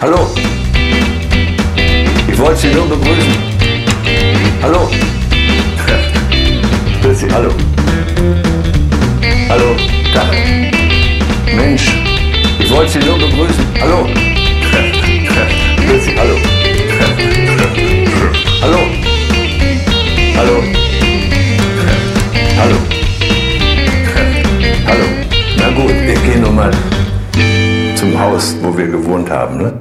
Hallo. Ich wollte Sie nur begrüßen. Hallo. Grüß Sie, hallo. Hallo. Tag. Mensch. Ich wollte Sie nur begrüßen. Hallo. Grüß Sie, hallo. Hallo. Hallo. Hallo. Hallo. Na gut, wir gehen nun mal zum Haus, wo wir gewohnt haben, ne?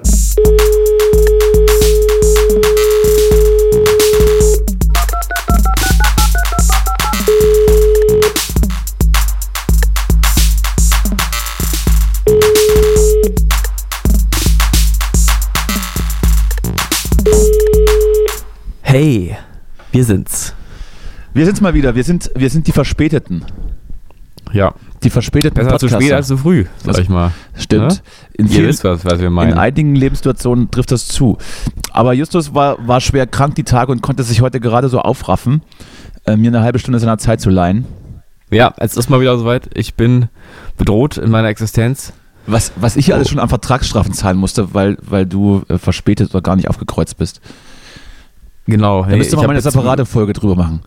Hey, wir sind's. Wir sind's mal wieder. Wir sind, wir sind die Verspäteten. Ja. Die Verspäteten Besser zu spät als zu früh, sag Das ich mal. Stimmt. Ne? In, Ihr vielen, wisst, was, was wir in meinen. einigen Lebenssituationen trifft das zu. Aber Justus war, war schwer krank die Tage und konnte sich heute gerade so aufraffen, äh, mir eine halbe Stunde seiner Zeit zu leihen. Ja, es ist mal wieder soweit. Ich bin bedroht in meiner Existenz. Was, was ich alles schon an Vertragsstrafen zahlen musste, weil, weil du äh, verspätet oder gar nicht aufgekreuzt bist. Genau. Da nee, müsste man mal eine separate Folge drüber machen.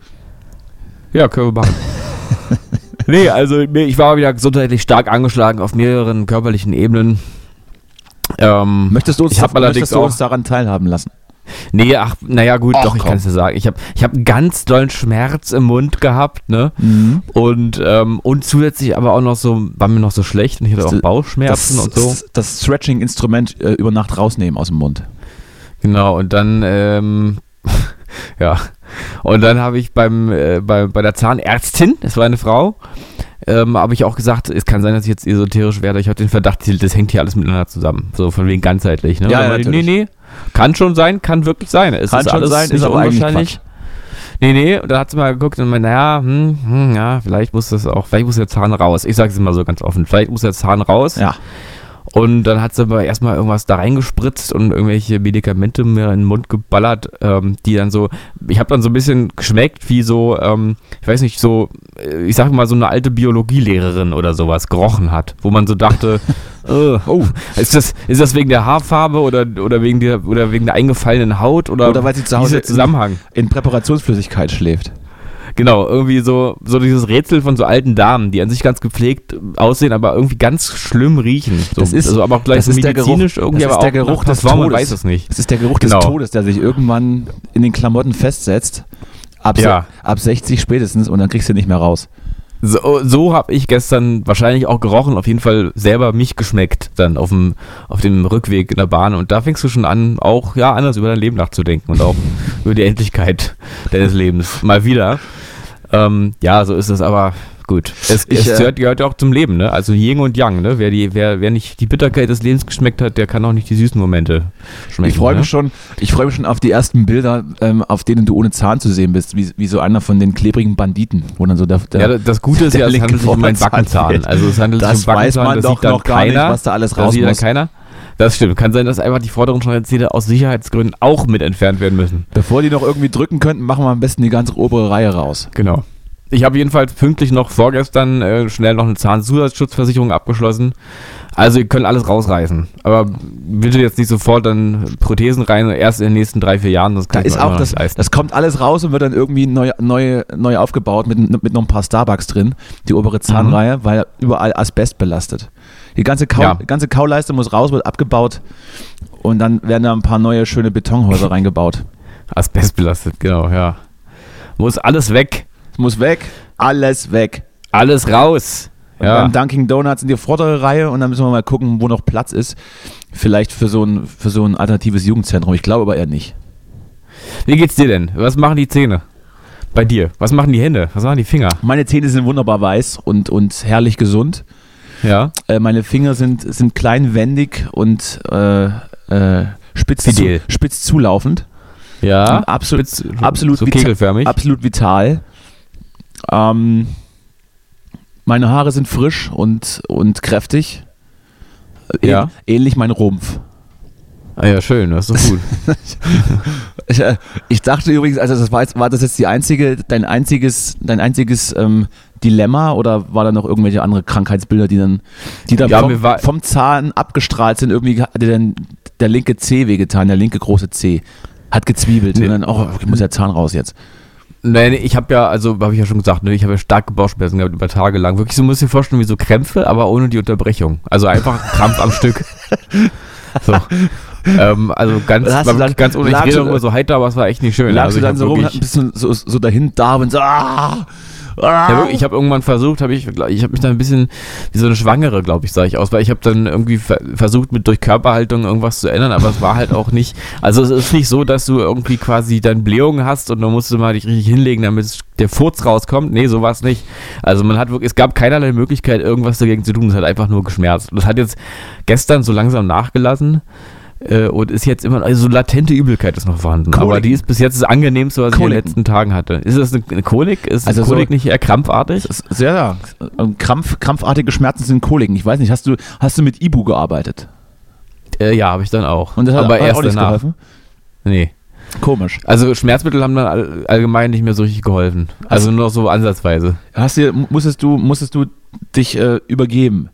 Ja, können wir machen. nee, also ich war wieder gesundheitlich stark angeschlagen auf mehreren körperlichen Ebenen. Ähm, Möchtest du uns, ich hab allerdings auch- uns daran teilhaben lassen? Nee, ach, naja, gut, Ach, doch, ich kann es dir sagen. Ich habe ich hab ganz dollen Schmerz im Mund gehabt, ne? Mhm. Und, ähm, und zusätzlich aber auch noch so, war mir noch so schlecht und ich hatte auch Bauchschmerzen das, und so. Das Stretching-Instrument äh, über Nacht rausnehmen aus dem Mund. Genau, und dann, ähm, ja, und dann habe ich beim, äh, bei, bei der Zahnärztin, das war eine Frau, ähm, habe ich auch gesagt, es kann sein, dass ich jetzt esoterisch werde. Ich habe den Verdacht, das hängt hier alles miteinander zusammen. So von wegen ganzheitlich. Ne? Ja, ja, meinte nee, nee, kann schon sein, kann wirklich sein. Es Kann ist schon alles sein, ist aber unwahrscheinlich. Nee, nee, und dann hat sie mal geguckt und meinte, naja, hm, hm, ja, vielleicht muss das auch, vielleicht muss der Zahn raus. Ich sage es mal so ganz offen, vielleicht muss der Zahn raus. Ja. Und dann hat sie aber erstmal irgendwas da reingespritzt und irgendwelche Medikamente mir in den Mund geballert, ähm, die dann so, ich habe dann so ein bisschen geschmeckt, wie so, ähm, ich weiß nicht, so, äh, ich sag mal, so eine alte Biologielehrerin oder sowas gerochen hat, wo man so dachte, äh, Oh. ist, das, ist das wegen der Haarfarbe oder, oder, wegen der, oder wegen der eingefallenen Haut oder, Oder weil sie zu Hause Zusammenhang? in Präparationsflüssigkeit schläft. Genau, irgendwie so, so dieses Rätsel von so alten Damen, die an sich ganz gepflegt aussehen, aber irgendwie ganz schlimm riechen. So, Das ist- also aber auch gleich das so ist der Geruch- medizinisch irgendwie, das ist der Geruch des man Todes. weiß es nicht. Das ist der Geruch Genau. des Todes, der sich irgendwann in den Klamotten festsetzt. Ab, Ja. ab 60 spätestens und dann kriegst du ihn nicht mehr raus. So, so habe ich gestern wahrscheinlich auch gerochen, auf jeden Fall selber mich geschmeckt, dann auf dem, auf dem Rückweg in der Bahn. Und da fängst du schon an, auch ja anders über dein Leben nachzudenken und auch über die Endlichkeit deines Lebens. Mal wieder. Ähm, ja, so ist es, aber gut. Es, Ich, es äh, gehört, gehört ja auch zum Leben, ne? Also Yin und Yang, ne? Wer, die, wer, wer nicht die Bitterkeit des Lebens geschmeckt hat, der kann auch nicht die süßen Momente schmecken. Ich freue ne? mich schon, ich freue mich schon auf die ersten Bilder, ähm, auf denen du ohne Zahn zu sehen bist, wie, wie so einer von den klebrigen Banditen, wo dann so der, der Ja, das Gute ist ja, es handelt sich um einen Backenzahn. Also es handelt sich um Backenzahn, weiß man das doch sieht dann noch gar nicht, keiner, was da alles da raus sieht dann muss. keiner. Das stimmt. Kann sein, dass einfach die vorderen Schneidezähne aus Sicherheitsgründen auch mit entfernt werden müssen. Bevor die noch irgendwie drücken könnten, machen wir am besten die ganze obere Reihe raus. Genau. Ich habe jedenfalls pünktlich noch vorgestern äh, schnell noch eine Zahnzusatzschutzversicherung abgeschlossen. Also ihr könnt alles rausreißen. Aber bitte jetzt nicht sofort dann Prothesen rein, erst in den nächsten drei, vier Jahren. Das Da kann ich ist auch das, das kommt alles raus und wird dann irgendwie neu, neu, neu aufgebaut mit, mit noch ein paar Starbucks drin, die obere Zahnreihe, weil überall Asbest belastet. Die ganze, Kau, Ja. ganze Kauleiste muss raus, wird abgebaut und dann werden da ein paar neue schöne Betonhäuser reingebaut. Asbestbelastet, genau, ja. Muss alles weg. Es muss weg, alles weg. Alles raus. Und Ja. Beim Dunkin' Donuts in die vordere Reihe und dann müssen wir mal gucken, wo noch Platz ist. Vielleicht für so ein, für so ein alternatives Jugendzentrum. Ich glaube aber eher nicht. Wie geht's dir denn? Was machen die Zähne? Bei dir? Was machen die Hände? Was machen die Finger? Meine Zähne sind wunderbar weiß und, und herrlich gesund. Ja. Äh, meine Finger sind, sind klein, wendig und äh, äh, spitz, zu, spitz zulaufend. Ja. Und absolut, Spitz- absolut, so vita- absolut vital. Ähm, meine Haare sind frisch und, und kräftig. Äh, Ja. Ähnlich mein Rumpf. Ah ja, schön, das ist doch gut. Ich, äh, ich dachte übrigens, also das war, jetzt, war das jetzt die einzige, dein einziges, dein einziges ähm, Dilemma oder war da noch irgendwelche andere Krankheitsbilder, die dann, die dann Ja, vom, vom Zahn abgestrahlt sind? Irgendwie hat dann der linke C wehgetan, der linke große C. Hat gezwiebelt. Nee. Und dann, oh, ich muss der Zahn raus jetzt. Nein, nee, ich habe ja, also habe ich ja schon gesagt, ne, ich habe ja starke Bauchschmerzen gehabt über Tage lang. Wirklich so, muss ich dir vorstellen, wie so Krämpfe, aber ohne die Unterbrechung. Also einfach Krampf am Stück. So. Ähm, also ganz, war dann- ganz ohne, ich rede darüber so heiter, aber es war echt nicht schön. Lagst also du dann so rum, ein bisschen so, so dahin da und so, ah, ah. Ich habe irgendwann versucht, habe ich, ich habe mich dann ein bisschen wie so eine Schwangere, glaube ich, sah ich aus, weil ich habe dann irgendwie ver versucht, mit durch Körperhaltung irgendwas zu ändern, aber es war halt auch nicht, also es ist nicht so, dass du irgendwie quasi dann Blähungen hast und dann musst du mal dich richtig hinlegen, damit der Furz rauskommt. Nee, so war es nicht. Also man hat wirklich, es gab keinerlei Möglichkeit, irgendwas dagegen zu tun, es hat einfach nur geschmerzt. Und das hat jetzt gestern so langsam nachgelassen. Äh, Und ist jetzt immer, also latente Übelkeit ist noch vorhanden. Kolik. Aber die ist bis jetzt das angenehmste, was ich in den Koliken. letzten Tagen hatte. Ist das eine, Kolik? Ist Also also so- Kolik nicht eher krampfartig? Sehr, ja. Ähm, Krampf, krampfartige Schmerzen sind Koliken. Ich weiß nicht, hast du, hast du mit Ibu gearbeitet? Äh, ja, habe ich dann auch. Und das hat, Aber erst auch danach. geholfen? Nee. Komisch. Also Schmerzmittel haben dann all, allgemein nicht mehr so richtig geholfen. Also nur noch so ansatzweise. Hast du, musstest du, musstest du dich äh, übergeben?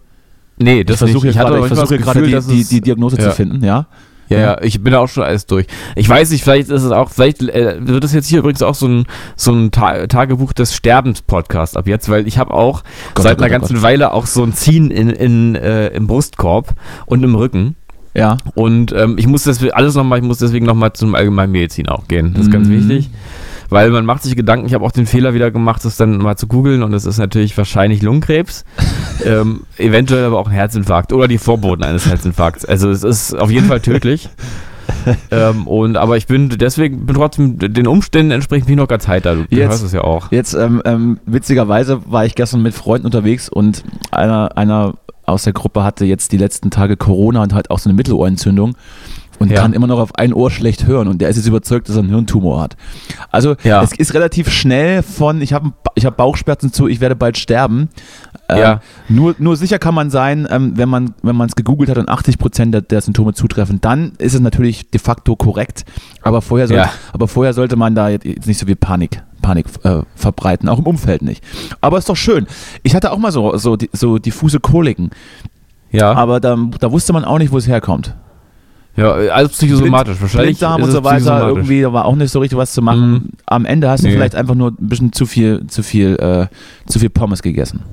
Nee, das ich versuche hatte gerade, ich versuche gerade die, die, die Diagnose zu Ja. finden, ja? Ja, ja, ich bin da auch schon alles durch. Ich weiß nicht, vielleicht ist es auch, vielleicht äh, wird es jetzt hier übrigens auch so ein, so ein Ta Tagebuch des Sterbens-Podcast ab jetzt, weil ich habe auch Gott, seit oh einer Gott, oh ganzen Weile auch so ein Ziehen in, in, äh, im Brustkorb und im Rücken. Ja. Und ähm, ich muss das alles nochmal, ich muss deswegen nochmal zum Allgemeinmedizin auch gehen. Das ist ganz Mhm. wichtig. Weil man macht sich Gedanken, ich habe auch den Fehler wieder gemacht, das dann mal zu googeln und es ist natürlich wahrscheinlich Lungenkrebs, ähm, eventuell aber auch ein Herzinfarkt oder die Vorboten eines Herzinfarkts. Also es ist auf jeden Fall tödlich. ähm, und aber ich bin deswegen bin trotzdem den Umständen entsprechend bin ich noch ganz heiter. Du, du Jetzt- hörst es ja auch. Jetzt, ähm, ähm, witzigerweise war ich gestern mit Freunden unterwegs und einer, einer aus der Gruppe hatte jetzt die letzten Tage Corona und halt auch so eine Mittelohrentzündung und Ja. kann immer noch auf ein Ohr schlecht hören und der ist jetzt überzeugt, dass er einen Hirntumor hat. Also Ja. es ist relativ schnell von ich habe ich hab Bauchschmerzen zu, ich werde bald sterben. Äh, Ja. nur, nur sicher kann man sein, ähm, wenn man wenn man es gegoogelt hat und 80 Prozent der, der Symptome zutreffen, dann ist es natürlich de facto korrekt. Aber vorher, soll, aber vorher sollte man da jetzt nicht so viel Panik, Panik äh, verbreiten, auch im Umfeld nicht. Aber ist doch schön. Ich hatte auch mal so, so, so diffuse Koliken, Ja, aber da, da wusste man auch nicht, wo es herkommt. Ja, alles psychosomatisch. Wahrscheinlich Blinddarm und so weiter, irgendwie da war auch nicht so richtig was zu machen. Mhm. Am Ende hast du Nee. vielleicht einfach nur ein bisschen zu viel, zu viel, äh, zu viel Pommes gegessen.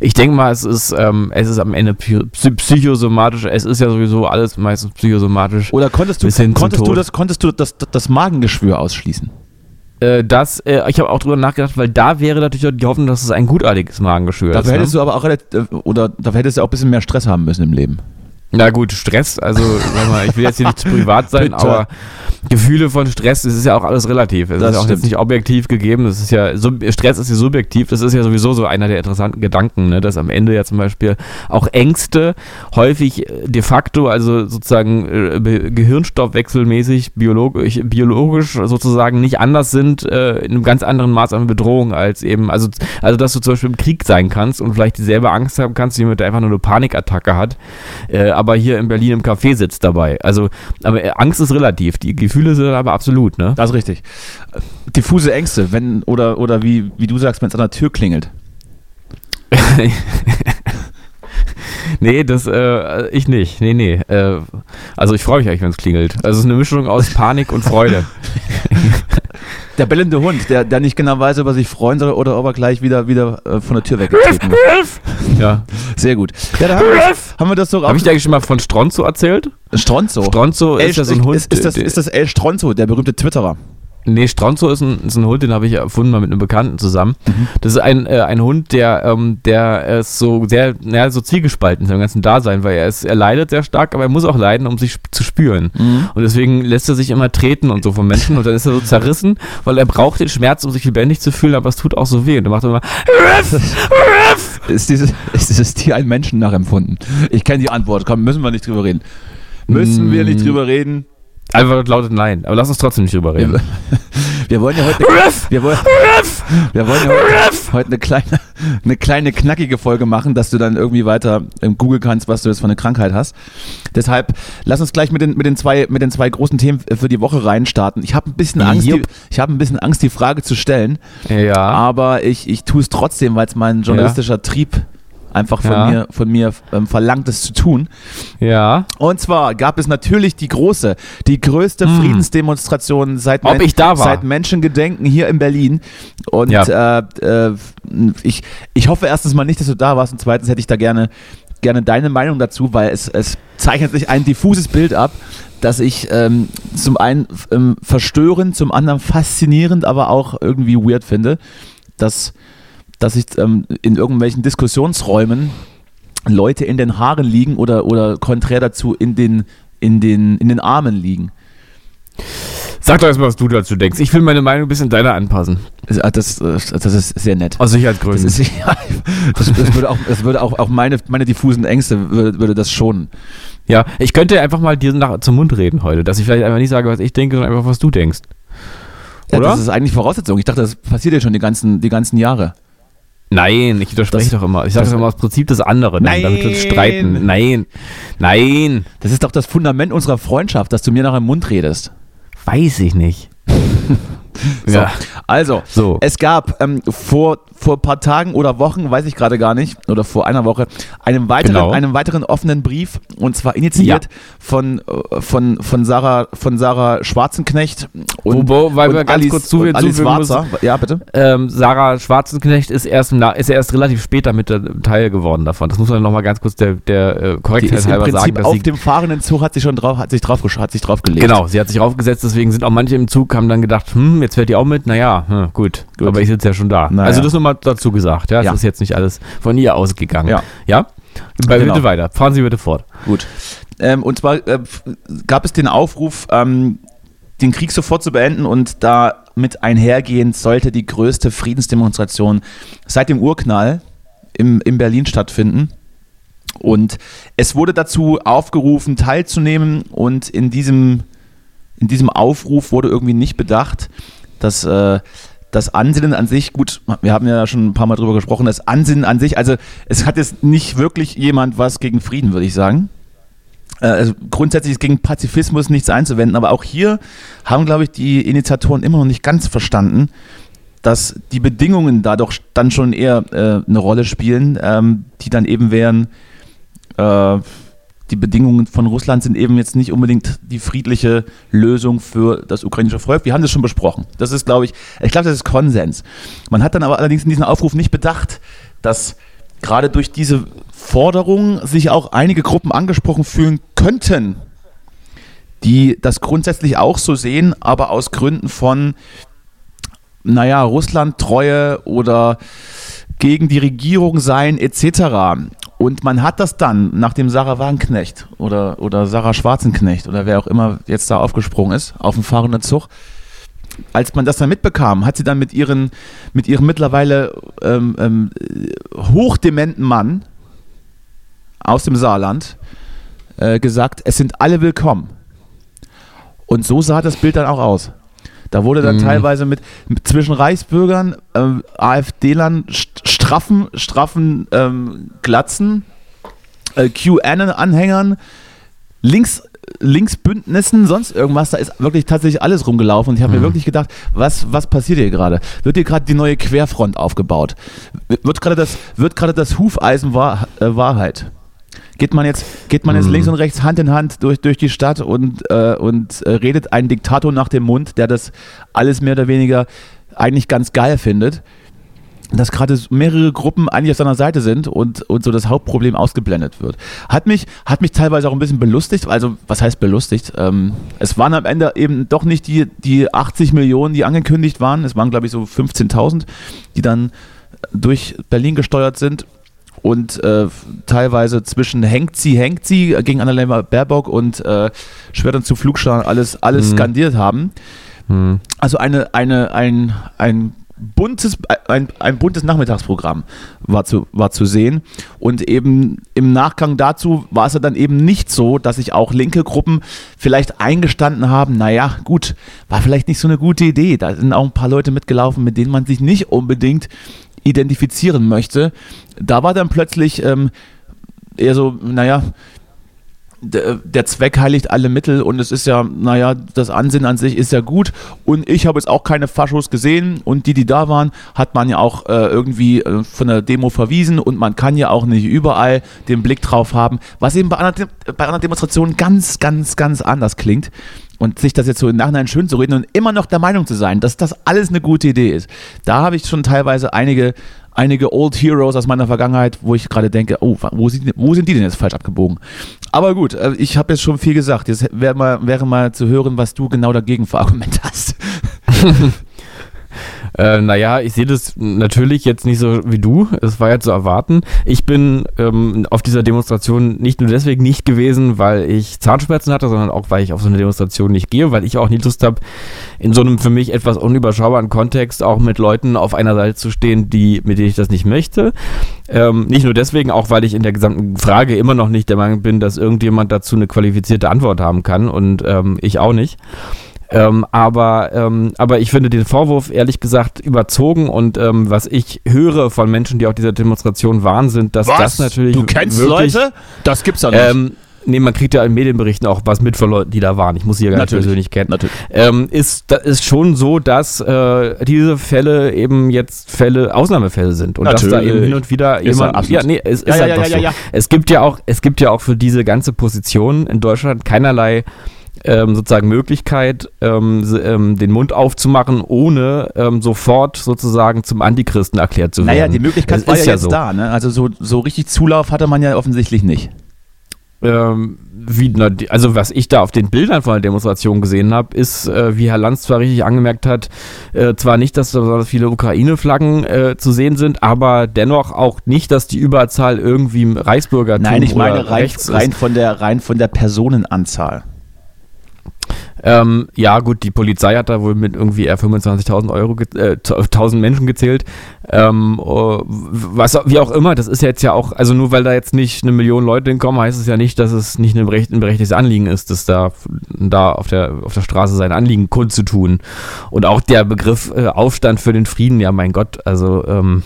Ich denke mal, es ist, ähm, es ist am Ende psy- psy- psychosomatisch. Es ist ja sowieso alles meistens psychosomatisch. Oder konntest du, konntest du, das, konntest du das, das Magengeschwür ausschließen? Äh, das, äh, ich habe auch drüber nachgedacht, weil da wäre natürlich die Hoffnung, dass es ein gutartiges Magengeschwür ist. Dafür hättest ne? du aber auch äh, oder dafür hättest du auch ein bisschen mehr Stress haben müssen im Leben. Na gut, Stress, also mal, ich will jetzt hier nicht zu privat sein, aber Gefühle von Stress, das ist ja auch alles relativ. Es Das ist ja auch stimmt. jetzt nicht objektiv gegeben. Das ist ja, Stress ist ja subjektiv. Das ist ja sowieso so einer der interessanten Gedanken, ne? dass am Ende ja zum Beispiel auch Ängste häufig äh, de facto, also sozusagen äh, gehirnstoffwechselmäßig, biologisch, biologisch sozusagen nicht anders sind, äh, in einem ganz anderen Maß an Bedrohung als eben, also, also dass du zum Beispiel im Krieg sein kannst und vielleicht dieselbe Angst haben kannst, wie jemand, der einfach nur eine Panikattacke hat, äh, aber hier in Berlin im Café sitzt dabei. Also, aber äh, Angst ist relativ, die Gefühle sind aber absolut, ne? Das ist richtig. Diffuse Ängste, wenn, oder, oder wie, wie du sagst, wenn es an der Tür klingelt. nee, das, äh, ich nicht. Nee, nee. Äh, also ich freue mich eigentlich, wenn es klingelt. Also es ist eine Mischung aus Panik und Freude. Der bellende Hund, der, der nicht genau weiß, ob er sich freuen soll oder ob er gleich wieder, wieder äh, von der Tür weggetreten wird. ja. Sehr gut. Ja, da haben wir das, haben wir das doch Habe ich dir eigentlich schon mal von Stronzo erzählt? Stronzo. Stronzo El, ist ja so ein Hund. ist, ist, das, ist das El Stronzo, der berühmte Twitterer? Nee, Stronzo ist ein, ist ein Hund, den habe ich erfunden mal mit einem Bekannten zusammen. Mhm. Das ist ein, äh, ein Hund, der, ähm, der ist so sehr, naja, so zielgespalten in seinem ganzen Dasein, weil er ist, er leidet sehr stark, aber er muss auch leiden, um sich zu spüren. Mhm. Und deswegen lässt er sich immer treten und so von Menschen und dann ist er so zerrissen, weil er braucht den Schmerz, um sich lebendig zu fühlen, aber es tut auch so weh. Und dann macht er immer, Ist dieses, ist dieses Tier ein Menschen nachempfunden? Ich kenne die Antwort. Komm, müssen wir nicht drüber reden. Müssen wir nicht Mm. drüber reden? Einfach lautet Nein. Aber lass uns trotzdem nicht drüber reden. Wir, wollen ja heute, wir wollen, wir wollen ja heute, heute eine, kleine, eine kleine knackige Folge machen, dass du dann irgendwie weiter ähm, googeln kannst, was du jetzt für eine Krankheit hast. Deshalb lass uns gleich mit den, mit den, zwei, mit den zwei großen Themen für die Woche reinstarten. Ich habe ein bisschen Angst, die, ich habe ein bisschen Angst, die Frage zu stellen, Ja. aber ich, ich tue es trotzdem, weil es mein journalistischer Trieb einfach von Ja. mir, von mir ähm, verlangt, es zu tun. Ja. Und zwar gab es natürlich die große, die größte Hm. Friedensdemonstration seit, war? seit Menschengedenken hier in Berlin. Und Ja. äh, äh, ich, ich hoffe erstens mal nicht, dass du da warst und zweitens hätte ich da gerne, gerne deine Meinung dazu, weil es, es zeichnet sich ein diffuses Bild ab, das ich ähm, zum einen ähm, verstörend, zum anderen faszinierend, aber auch irgendwie weird finde, dass, dass ich ähm, in irgendwelchen Diskussionsräumen Leute in den Haaren liegen oder, oder konträr dazu in den, in, den, in den Armen liegen. Sag doch erstmal, was du dazu denkst. Ich will meine Meinung ein bisschen deiner anpassen. Das, das, das ist sehr nett. Aus Das, Sicherheitsgründen. ist, ja, das, das würde auch, das würde auch, auch meine, meine diffusen Ängste würde, würde das schonen. Ja, ich könnte einfach mal dir nach, zum Mund reden heute, dass ich vielleicht einfach nicht sage, was ich denke, sondern einfach, was du denkst. Ja, Oder? das ist eigentlich Voraussetzung. Ich dachte, das passiert ja schon die ganzen, die ganzen Jahre. Nein, ich widerspreche Das- doch immer. Ich sage das- immer aus Prinzip das andere, Nein. damit wir uns streiten. Nein, nein, Das ist doch das Fundament unserer Freundschaft, dass du mir nach dem Mund redest. weiß ich nicht. So. Ja, Also, so. Es gab ähm, vor, vor ein paar Tagen oder Wochen, weiß ich gerade gar nicht, oder vor einer Woche, einen weiteren, Genau. einen weiteren offenen Brief und zwar initiiert Ja. von, äh, von, von, Sarah, von Sarah Schwarzenknecht und, Wo- weil und wir ganz kurz zu- und Alice müssen-. Ja, bitte. Ähm, Sarah Schwarzenknecht ist erst, im ist erst relativ später mit Teil geworden davon. Das muss man nochmal ganz kurz der, der äh, Korrektheit halber sagen, auf sie dem fahrenden Zug, hat sich schon drauf, hat sich drauf, hat sich drauf gelegt. Genau, sie hat sich aufgesetzt, deswegen sind auch manche im Zug, haben dann gedacht, hm, jetzt fährt die auch mit, naja, hm, gut, Gut. aber ich sitze ja schon da. Naja. Also das nochmal dazu gesagt, ja, das Ja. ist jetzt nicht alles von ihr ausgegangen. Ja. Ja? Bei, Genau. Bitte weiter, fahren Sie bitte fort. Gut. Ähm, und zwar äh, gab es den Aufruf, ähm, den Krieg sofort zu beenden und damit einhergehend sollte die größte Friedensdemonstration seit dem Urknall im, in Berlin stattfinden. Und es wurde dazu aufgerufen, teilzunehmen und in diesem, in diesem Aufruf wurde irgendwie nicht bedacht, dass äh, das Ansinnen an sich, gut, wir haben ja schon ein paar Mal drüber gesprochen, das Ansinnen an sich, also es hat jetzt nicht wirklich jemand was gegen Frieden, würde ich sagen. Äh, Also grundsätzlich ist gegen Pazifismus nichts einzuwenden, aber auch hier haben, glaube ich, die Initiatoren immer noch nicht ganz verstanden, dass die Bedingungen da doch dann schon eher äh, eine Rolle spielen, ähm, die dann eben wären, äh, die Bedingungen von Russland sind eben jetzt nicht unbedingt die friedliche Lösung für das ukrainische Volk. Wir haben das schon besprochen. Das ist, glaube ich, ich glaube, das ist Konsens. Man hat dann aber allerdings in diesem Aufruf nicht bedacht, dass gerade durch diese Forderung sich auch einige Gruppen angesprochen fühlen könnten, die das grundsätzlich auch so sehen, aber aus Gründen von, naja, Russland-Treue oder gegen die Regierung sein etc. Und man hat das dann, nachdem Sarah Wagenknecht oder, oder Sarah Schwarzenknecht oder wer auch immer jetzt da aufgesprungen ist, auf dem fahrenden Zug, als man das dann mitbekam, hat sie dann mit, ihren, mit ihrem mittlerweile ähm, ähm, hochdementen Mann aus dem Saarland äh, gesagt, es sind alle willkommen. Und so sah das Bild dann auch aus. Da wurde dann Mhm. teilweise mit, mit zwischen Reichsbürgern, ähm, AfD-Lern, st- straffen, straffen ähm, Glatzen, äh, QAnon-Anhängern, Links, Linksbündnissen, sonst irgendwas. Da ist wirklich tatsächlich alles rumgelaufen. Und ich habe mir Mhm. wirklich gedacht, was, was passiert hier gerade? Wird hier gerade die neue Querfront aufgebaut? Wird gerade das, wird gerade das Hufeisen äh, Wahrheit? Geht man jetzt, geht man jetzt Mhm. links und rechts Hand in Hand durch, durch die Stadt und, äh, und äh, redet einen Diktator nach dem Mund, der das alles mehr oder weniger eigentlich ganz geil findet, dass gerade mehrere Gruppen eigentlich auf seiner Seite sind und, und so das Hauptproblem ausgeblendet wird. Hat mich, hat mich teilweise auch ein bisschen belustigt, also was heißt belustigt? Ähm, es waren am Ende eben doch nicht die, die 80 Millionen, die angekündigt waren, es waren glaube ich so 15.000, die dann durch Berlin gesteuert sind und äh, teilweise zwischen hängt sie, hängt sie gegen Annalena Baerbock und äh, Schwertern zu Flugscharen alles, alles Mhm. skandiert haben. Hm. Also eine, eine, ein, ein buntes, ein, ein buntes Nachmittagsprogramm war zu, war zu sehen. Und eben im Nachgang dazu war es ja dann eben nicht so, dass sich auch linke Gruppen vielleicht eingestanden haben, naja, gut, war vielleicht nicht so eine gute Idee. Da sind auch ein paar Leute mitgelaufen, mit denen man sich nicht unbedingt identifizieren möchte. Da war dann plötzlich ähm, eher so, naja, der Zweck heiligt alle Mittel und es ist ja, naja, das Ansehen an sich ist ja gut und ich habe jetzt auch keine Faschos gesehen und die, die da waren, hat man ja auch äh, irgendwie äh, von der Demo verwiesen und man kann ja auch nicht überall den Blick drauf haben, was eben bei anderen, bei anderen Demonstrationen ganz, ganz, ganz anders klingt und sich das jetzt so im Nachhinein schön zu reden und immer noch der Meinung zu sein, dass das alles eine gute Idee ist. Da habe ich schon teilweise einige einige Old Heroes aus meiner Vergangenheit, wo ich gerade denke, oh, wo sind, wo sind die denn jetzt falsch abgebogen? Aber gut, äh, ich habe jetzt schon viel gesagt. Jetzt wäre mal, wäre mal zu hören, was du genau dagegen für Argumente hast. Äh, naja, ich sehe das natürlich jetzt nicht so wie du. Es war ja zu erwarten. Ich bin ähm, auf dieser Demonstration nicht nur deswegen nicht gewesen, weil ich Zahnschmerzen hatte, sondern auch, weil ich auf so eine Demonstration nicht gehe, weil ich auch nie Lust habe, in so einem für mich etwas unüberschaubaren Kontext auch mit Leuten auf einer Seite zu stehen, die, mit denen ich das nicht möchte. Ähm, nicht nur deswegen, auch weil ich in der gesamten Frage immer noch nicht der Meinung bin, dass irgendjemand dazu eine qualifizierte Antwort haben kann und ähm, ich auch nicht. Ähm, aber, ähm, aber ich finde den Vorwurf ehrlich gesagt überzogen und ähm, was ich höre von Menschen, die auf dieser Demonstration waren, sind, dass was? das natürlich. Du kennst wirklich, Leute? Das gibt's ja nicht. Ähm, Nee, man kriegt ja in Medienberichten auch was mit von Leuten, die da waren. Ich muss sie ja gar Natürlich. nicht persönlich kennen. Natürlich. Ähm, ist, das ist schon so, dass äh, diese Fälle eben jetzt Fälle, Ausnahmefälle sind. Und dass da Natürlich. eben hin und wieder Ist jemand. Ja, nee, es Ja, ist ja, einfach ja, ja, so. ja. Es gibt ja auch, es gibt ja auch für diese ganze Position in Deutschland keinerlei ähm, sozusagen Möglichkeit, ähm, ähm, den Mund aufzumachen, ohne ähm, sofort sozusagen zum Antichristen erklärt zu werden. naja, die Möglichkeit Es war ist ja jetzt so. da. Ne? Also so, so richtig Zulauf hatte man ja offensichtlich nicht. Ähm, wie, also was ich da auf den Bildern von der Demonstration gesehen habe, ist, äh, wie Herr Lanz zwar richtig angemerkt hat, äh, zwar nicht, dass da besonders viele Ukraine-Flaggen äh, zu sehen sind, aber dennoch auch nicht, dass die Überzahl irgendwie im Reichsbürgertum Nein, ich meine rein, rein, von der, rein von der Personenanzahl. Ähm, ja, gut, die Polizei hat da wohl mit irgendwie eher 25.000 Euro, äh, 1000 Menschen gezählt. Ähm, oh, was, wie auch immer, das ist jetzt ja auch, also nur weil da jetzt nicht eine Million Leute hinkommen, heißt es ja nicht, dass es nicht ein berechtigtes Anliegen ist, dass da, da auf der, auf der Straße sein Anliegen kundzutun. Und auch der Begriff äh, Aufstand für den Frieden, ja, mein Gott, also, ähm,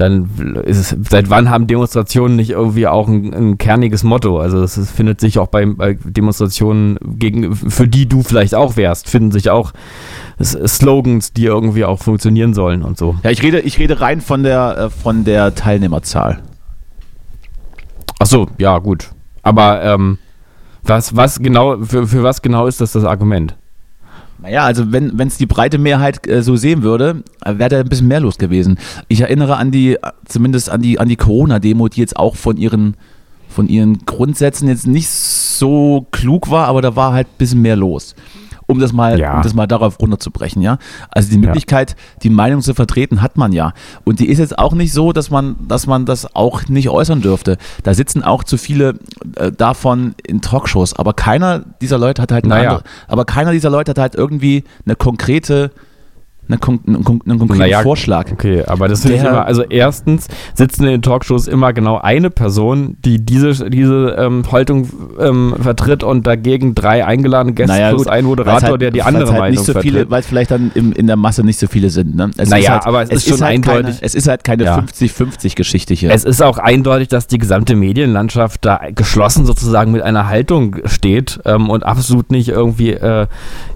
dann ist es, seit wann haben Demonstrationen nicht irgendwie auch ein, ein kerniges Motto? Also es findet sich auch bei, bei Demonstrationen gegen, für die du vielleicht auch wärst, finden sich auch Slogans, die irgendwie auch funktionieren sollen und so. Ja, ich rede, ich rede rein von der, äh, von der Teilnehmerzahl. Ach so, ja gut. Aber ähm, was, was genau, für, für was genau ist das das Argument? Naja, also wenn es die breite Mehrheit äh, so sehen würde, äh, wäre da ein bisschen mehr los gewesen. Ich erinnere an die, äh, zumindest an die, an die Corona-Demo, die jetzt auch von ihren, von ihren Grundsätzen jetzt nicht so klug war, aber da war halt ein bisschen mehr los. Um das mal, Ja. um das mal darauf runterzubrechen, ja. Also die Möglichkeit, die Meinung zu vertreten, hat man ja. Und die ist jetzt auch nicht so, dass man, dass man das auch nicht äußern dürfte. Da sitzen auch zu viele äh, davon in Talkshows, aber keiner dieser Leute hat halt Naja. andere, aber keiner dieser Leute hat halt irgendwie eine konkrete, einen, kon- einen konkreten Naja, Vorschlag. Okay, aber das finde ich immer, also erstens sitzen in den Talkshows immer genau eine Person, die diese, diese ähm, Haltung ähm, vertritt und dagegen drei eingeladene Gäste plus ein Moderator, halt, der die andere halt Meinung so vertritt. weil es vielleicht dann im, in der Masse nicht so viele sind. Ne? Es Naja, halt, aber es ist schon halt eindeutig- Keine, es ist halt keine Ja. 50-50-Geschichte hier. Es ist auch eindeutig, dass die gesamte Medienlandschaft da geschlossen sozusagen mit einer Haltung steht ähm, und absolut nicht irgendwie äh,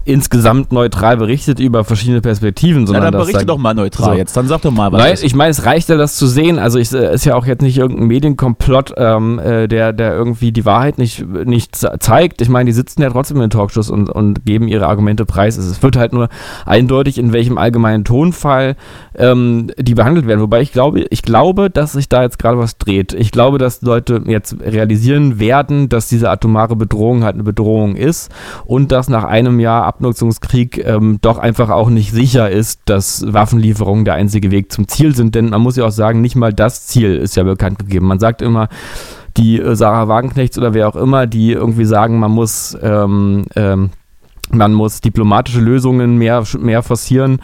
insgesamt neutral berichtet über verschiedene Perspektiven, Na, sondern dann dass berichte doch mal neutral So. jetzt. Dann sag doch mal was. Nein, ich meine, es reicht ja, das zu sehen. Also es äh, ist ja auch jetzt nicht irgendein Medienkomplott, ähm, äh, der, der irgendwie die Wahrheit nicht, nicht ze- zeigt. Ich meine, die sitzen ja trotzdem in den Talkshows und, und geben ihre Argumente preis. Es wird halt nur eindeutig, in welchem allgemeinen Tonfall ähm, die behandelt werden. Wobei ich glaube, ich glaube, dass sich da jetzt gerade was dreht. Ich glaube, dass Leute jetzt realisieren werden, dass diese atomare Bedrohung halt eine Bedrohung ist und dass nach einem Jahr Abnutzungskrieg ähm, doch einfach auch nicht sicher ist, dass Waffenlieferungen der einzige Weg zum Ziel sind. Denn man muss ja auch sagen, nicht mal das Ziel ist ja bekannt gegeben. Man sagt immer, die Sarah Wagenknechts oder wer auch immer, die irgendwie sagen, man muss ähm, ähm, man muss diplomatische Lösungen mehr, mehr forcieren,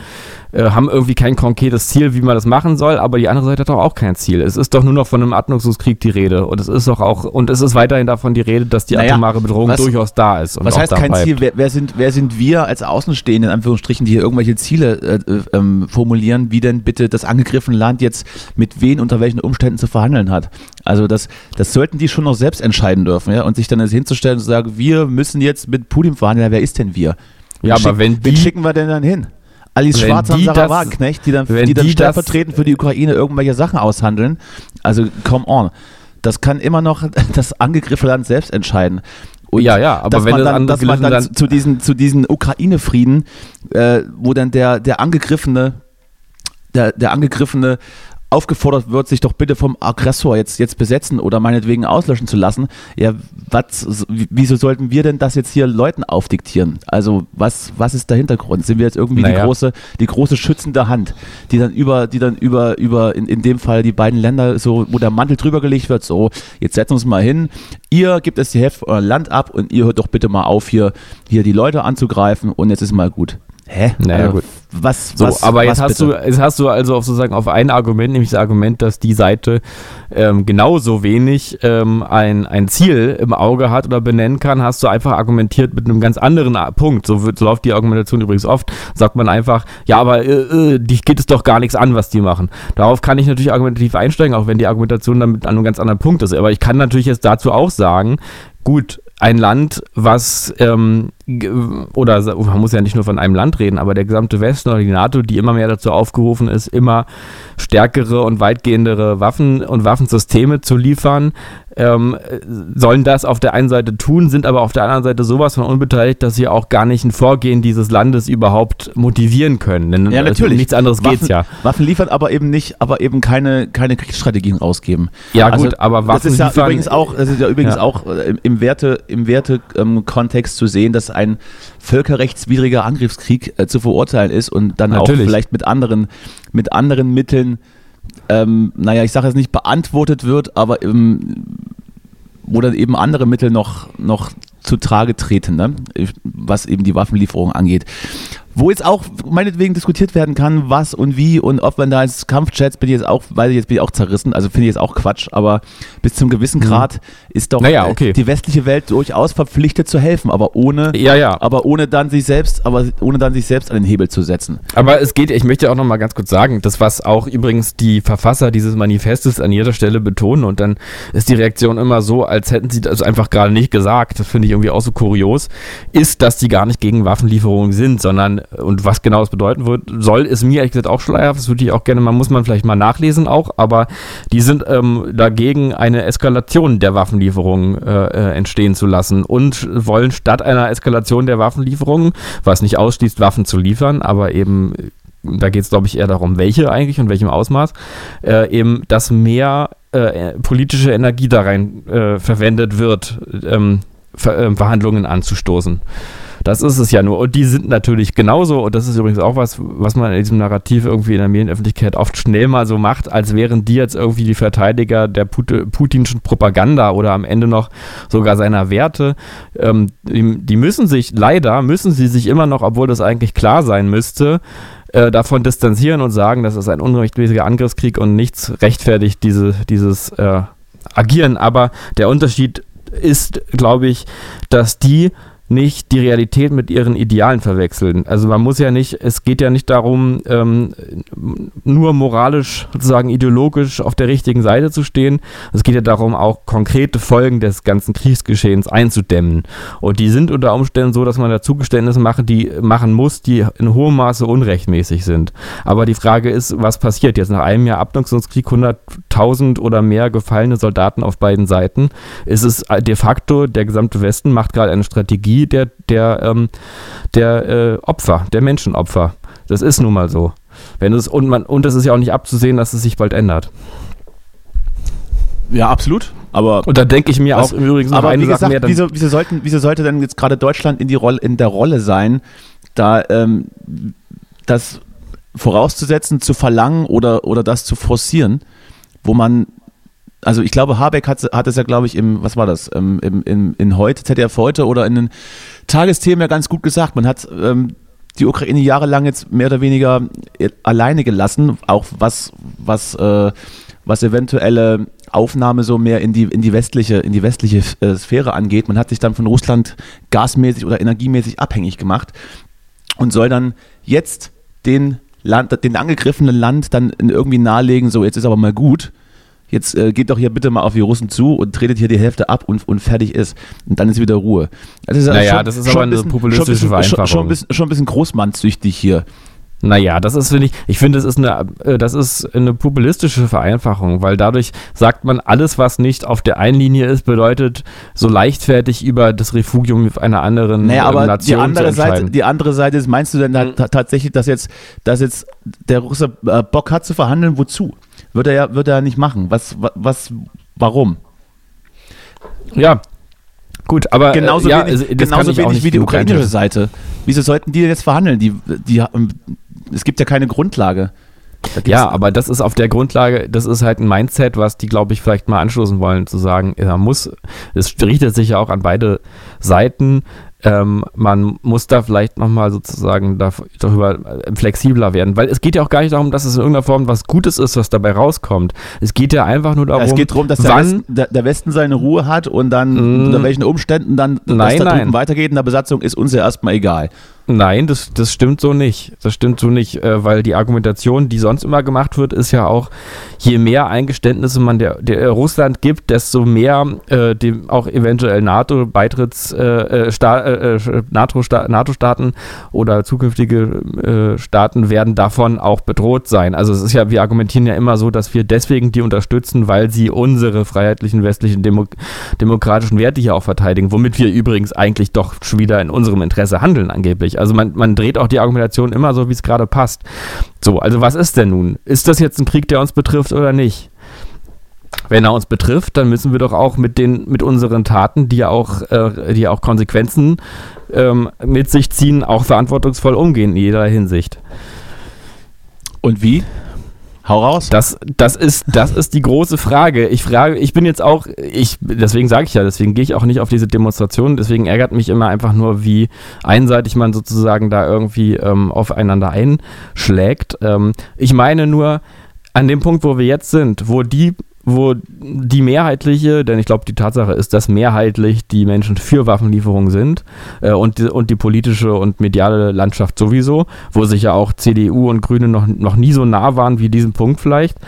äh, haben irgendwie kein konkretes Ziel, wie man das machen soll, aber die andere Seite hat doch auch kein Ziel. Es ist doch nur noch von einem Atmungskrieg die Rede und es ist doch auch und es ist weiterhin davon die Rede, dass die Naja, atomare Bedrohung was- durchaus da ist. Was heißt kein bleibt. Ziel? Wer, wer, sind, wer sind wir als Außenstehende, in Anführungsstrichen, die hier irgendwelche Ziele äh, äh, ähm, formulieren, wie denn bitte das angegriffene Land jetzt mit wen unter welchen Umständen zu verhandeln hat? Also das, das sollten die schon noch selbst entscheiden dürfen, ja, und sich dann jetzt hinzustellen und zu sagen, wir müssen jetzt mit Putin verhandeln, ja, wer ist denn wir? Ja, Wen aber wenn wen die- schicken wir denn dann hin? Alice Schwarzer und die Sarah das- Wagenknecht, die dann, die dann die das- stellvertretend für die Ukraine irgendwelche Sachen aushandeln. Also, come on. Das kann immer noch das angegriffene Land selbst entscheiden. Und Ja, ja, aber wenn man das dann, dass man dann Land- zu diesen, zu diesen Ukraine-Frieden, äh, wo dann der, der Angegriffene, der, der Angegriffene aufgefordert wird, sich doch bitte vom Aggressor jetzt, jetzt besetzen oder meinetwegen auslöschen zu lassen. Ja, was, wieso sollten wir denn das jetzt hier Leuten aufdiktieren? Also, was, was ist der Hintergrund? Sind wir jetzt irgendwie die Naja. große, die große schützende Hand, die dann über, die dann über, über, in, in dem Fall die beiden Länder so, wo der Mantel drüber gelegt wird, so, jetzt setzen wir uns mal hin, ihr gebt es die Hälfte euer Land ab und ihr hört doch bitte mal auf, hier, hier die Leute anzugreifen und jetzt ist mal gut. Hä? Naja, Also, gut. Was, So, was, aber jetzt was hast bitte? du, jetzt hast du also auf sozusagen auf ein Argument, nämlich das Argument, dass die Seite ähm, genauso wenig ähm, ein, ein Ziel im Auge hat oder benennen kann, hast du einfach argumentiert mit einem ganz anderen A- Punkt. So, wird, so läuft die Argumentation übrigens oft. Sagt man einfach, ja, aber äh, äh, die geht es doch gar nichts an, was die machen. Darauf kann ich natürlich argumentativ einsteigen, auch wenn die Argumentation damit an einem ganz anderen Punkt ist. Aber ich kann natürlich jetzt dazu auch sagen, gut, ein Land, was, ähm, oder man muss ja nicht nur von einem Land reden, aber der gesamte Westen oder die NATO, die immer mehr dazu aufgerufen ist, immer stärkere und weitgehendere Waffen und Waffensysteme zu liefern, ähm, äh, sollen das auf der einen Seite tun, sind aber auf der anderen Seite sowas von unbeteiligt, dass sie auch gar nicht ein Vorgehen dieses Landes überhaupt motivieren können. Denn Ja, also natürlich. um nichts anderes Waffen, geht's ja. Waffen liefern, aber eben nicht, aber eben keine, keine Kriegsstrategien rausgeben. Ja, Also, gut, aber das Waffen ist ja liefern- übrigens auch, das ist ja übrigens Ja. auch äh, im, Werte, im Werte ähm, Kontext zu sehen, dass ein völkerrechtswidriger Angriffskrieg äh, zu verurteilen ist und dann Natürlich. auch vielleicht mit anderen, mit anderen Mitteln, ähm, naja, ich sage jetzt nicht beantwortet wird, aber ähm, wo dann eben andere Mittel noch, noch zu Trage treten, ne? was eben die Waffenlieferung angeht. Wo jetzt auch meinetwegen diskutiert werden kann, was und wie und ob man da als Kampfjets bin ich jetzt auch, weil jetzt bin ich auch zerrissen, also finde ich jetzt auch Quatsch, aber bis zum gewissen Grad ist doch Mhm. Naja, okay. die westliche Welt durchaus verpflichtet zu helfen, aber ohne, Ja, ja. aber ohne dann sich selbst, aber ohne dann sich selbst an den Hebel zu setzen. Aber es geht, ich möchte auch noch mal ganz kurz sagen, das was auch übrigens die Verfasser dieses Manifestes an jeder Stelle betonen und dann ist die Reaktion immer so, als hätten sie das einfach gerade nicht gesagt, das finde ich irgendwie auch so kurios, ist, dass die gar nicht gegen Waffenlieferungen sind, sondern und was genau es bedeuten wird, soll, ist mir ehrlich gesagt auch schleierhaft, das würde ich auch gerne, man muss man vielleicht mal nachlesen auch, aber die sind ähm, dagegen eine Eskalation der Waffenlieferungen äh, äh, entstehen zu lassen und wollen statt einer Eskalation der Waffenlieferungen, was nicht ausschließt, Waffen zu liefern, aber eben da geht es, glaube ich, eher darum, welche eigentlich und welchem Ausmaß, äh, eben, dass mehr äh, politische Energie da rein äh, verwendet wird, ähm, Ver äh, Verhandlungen anzustoßen. Das ist es ja nur. Und die sind natürlich genauso, und das ist übrigens auch was, was man in diesem Narrativ irgendwie in der Medienöffentlichkeit oft schnell mal so macht, als wären die jetzt irgendwie die Verteidiger der Put putinschen Propaganda oder am Ende noch sogar seiner Werte. Ähm, die, die müssen sich, leider müssen sie sich immer noch, obwohl das eigentlich klar sein müsste, äh, davon distanzieren und sagen, das ist ein unrechtmäßiger Angriffskrieg und nichts rechtfertigt diese, dieses äh, Agieren. Aber der Unterschied ist, glaube ich, dass die nicht die Realität mit ihren Idealen verwechseln. Also man muss ja nicht, es geht ja nicht darum, ähm, nur moralisch, sozusagen ideologisch auf der richtigen Seite zu stehen. Es geht ja darum, auch konkrete Folgen des ganzen Kriegsgeschehens einzudämmen. Und die sind unter Umständen so, dass man da Zugeständnisse machen, die machen muss, die in hohem Maße unrechtmäßig sind. Aber die Frage ist, was passiert jetzt nach einem Jahr Abnutzungskrieg, 100.000 oder mehr gefallene Soldaten auf beiden Seiten? Ist es de facto, der gesamte Westen macht gerade eine Strategie der, der, ähm, der äh, Opfer, der Menschenopfer. Das ist nun mal so. Wenn es, und, man, und es ist ja auch nicht abzusehen, dass es sich bald ändert. Ja, absolut. Aber Und da denke ich mir Was- auch im Übrigen noch aber eine wie Sache gesagt, mehr. Dann, wieso, wieso, sollten, wieso sollte denn jetzt gerade Deutschland in, die Rolle, in der Rolle sein, da ähm, das vorauszusetzen, zu verlangen oder, oder das zu forcieren, wo man, also ich glaube, Habeck hat, hat es ja, glaube ich, im, was war das, ähm, im, im, in heute, ZDF heute oder in den Tagesthemen ja ganz gut gesagt. Man hat ähm, die Ukraine jahrelang jetzt mehr oder weniger äh, alleine gelassen, auch was, was, äh, was eventuelle Aufnahme so mehr in die, in die westliche, in die westliche äh, Sphäre angeht. Man hat sich dann von Russland gasmäßig oder energiemäßig abhängig gemacht und soll dann jetzt den Land, den angegriffenen Land dann irgendwie nahelegen, so jetzt ist aber mal gut. Jetzt äh, geht doch hier bitte mal auf die Russen zu und tretet hier die Hälfte ab und, und fertig ist. Und dann ist wieder Ruhe. Das ist naja, schon, das ist aber eine bisschen, populistische schon bisschen, Schon, schon, ein bisschen, schon ein bisschen großmannsüchtig hier. Naja, das ist, finde ich, ich finde, das ist eine, äh, das ist eine populistische Vereinfachung, weil dadurch sagt man, alles, was nicht auf der einen Linie ist, bedeutet, so leichtfertig über das Refugium einer anderen naja, aber Nation die andere Seite, die andere Seite ist, meinst du denn mhm. tatsächlich, dass jetzt, dass jetzt der Russe äh, Bock hat zu verhandeln? Wozu? Wird er ja, wird er nicht machen. Was, was, warum? Ja, Gut, aber genauso äh, ja, wenig, genauso wenig wie die ukrainische Seite. Wieso sollten die jetzt verhandeln? Die, die, es gibt ja keine Grundlage. Ja, aber das ist auf der Grundlage, das ist halt ein Mindset, was die, glaube ich, vielleicht mal anstoßen wollen, zu sagen, er muss, es richtet sich ja auch an beide Seiten, ähm, man muss da vielleicht nochmal sozusagen darüber äh, flexibler werden, weil es geht ja auch gar nicht darum, dass es in irgendeiner Form was Gutes ist, was dabei rauskommt. Es geht ja einfach nur darum, ja, es geht darum, dass der Westen, der, der, Westen, seine Ruhe hat und dann mm, unter welchen Umständen dann nein, das da drüben weitergeht in der Besatzung, ist uns ja erstmal egal. Nein, das, das stimmt so nicht. Das stimmt so nicht, äh, weil die Argumentation, die sonst immer gemacht wird, ist ja auch, je mehr Eingeständnisse man der, der Russland gibt, desto mehr äh, dem auch eventuell NATO-Beitritts äh, äh, äh, äh NATO-Staaten oder zukünftige Staaten werden davon auch bedroht sein. Also es ist ja, wir argumentieren ja immer so, dass wir deswegen die unterstützen, weil sie unsere freiheitlichen westlichen Demo demokratischen Werte hier auch verteidigen, womit wir übrigens eigentlich doch schon wieder in unserem Interesse handeln angeblich. Also man, man dreht auch die Argumentation immer so, wie es gerade passt. So, also was ist denn nun? Ist das jetzt ein Krieg, der uns betrifft oder nicht? Wenn er uns betrifft, dann müssen wir doch auch mit den mit unseren Taten, die ja auch, äh, die auch Konsequenzen ähm, mit sich ziehen, auch verantwortungsvoll umgehen in jeder Hinsicht. Und wie? Hau raus. Das, das, ist, das ist die große Frage. Ich frage, ich bin jetzt auch, ich, deswegen sage ich ja, deswegen gehe ich auch nicht auf diese Demonstrationen, deswegen ärgert mich immer einfach nur, wie einseitig man sozusagen da irgendwie ähm, aufeinander einschlägt. Ähm, ich meine nur, an dem Punkt, wo wir jetzt sind, wo die wo die mehrheitliche, denn ich glaube, die Tatsache ist, dass mehrheitlich die Menschen für Waffenlieferungen sind äh, und, die, und die politische und mediale Landschaft sowieso, wo sich ja auch CDU und Grüne noch, noch nie so nah waren wie diesen Punkt vielleicht.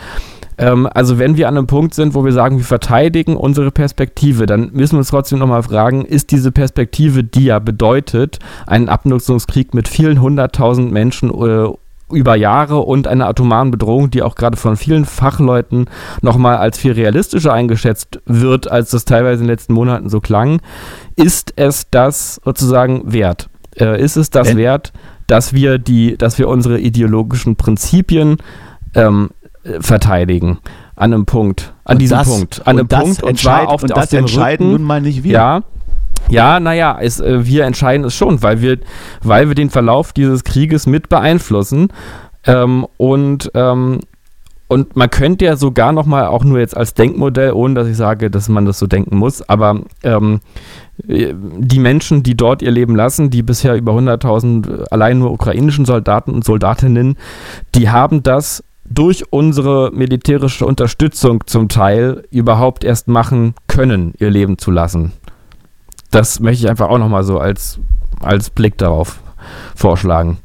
Ähm, also wenn wir an einem Punkt sind, wo wir sagen, wir verteidigen unsere Perspektive, dann müssen wir uns trotzdem nochmal fragen, ist diese Perspektive, die ja bedeutet, einen Abnutzungskrieg mit vielen hunderttausend Menschen äh, über Jahre und einer atomaren Bedrohung, die auch gerade von vielen Fachleuten nochmal als viel realistischer eingeschätzt wird, als das teilweise in den letzten Monaten so klang, ist es das sozusagen wert? Äh, ist es das äh? wert, dass wir die, dass wir unsere ideologischen Prinzipien ähm, verteidigen? An einem Punkt, an und diesem das, Punkt, an einem Punkt und zwar auf, und das entscheiden Rücken, nun mal nicht wir. Ja, ja, naja, es, äh, wir entscheiden es schon, weil wir, weil wir den Verlauf dieses Krieges mit beeinflussen. Ähm, und, ähm, und man könnte ja sogar nochmal, auch nur jetzt als Denkmodell, ohne dass ich sage, dass man das so denken muss, aber ähm, die Menschen, die dort ihr Leben lassen, die bisher über 100.000 allein nur ukrainischen Soldaten und Soldatinnen, die haben das durch unsere militärische Unterstützung zum Teil überhaupt erst machen können, ihr Leben zu lassen das möchte ich einfach auch nochmal so als, als Blick darauf vorschlagen.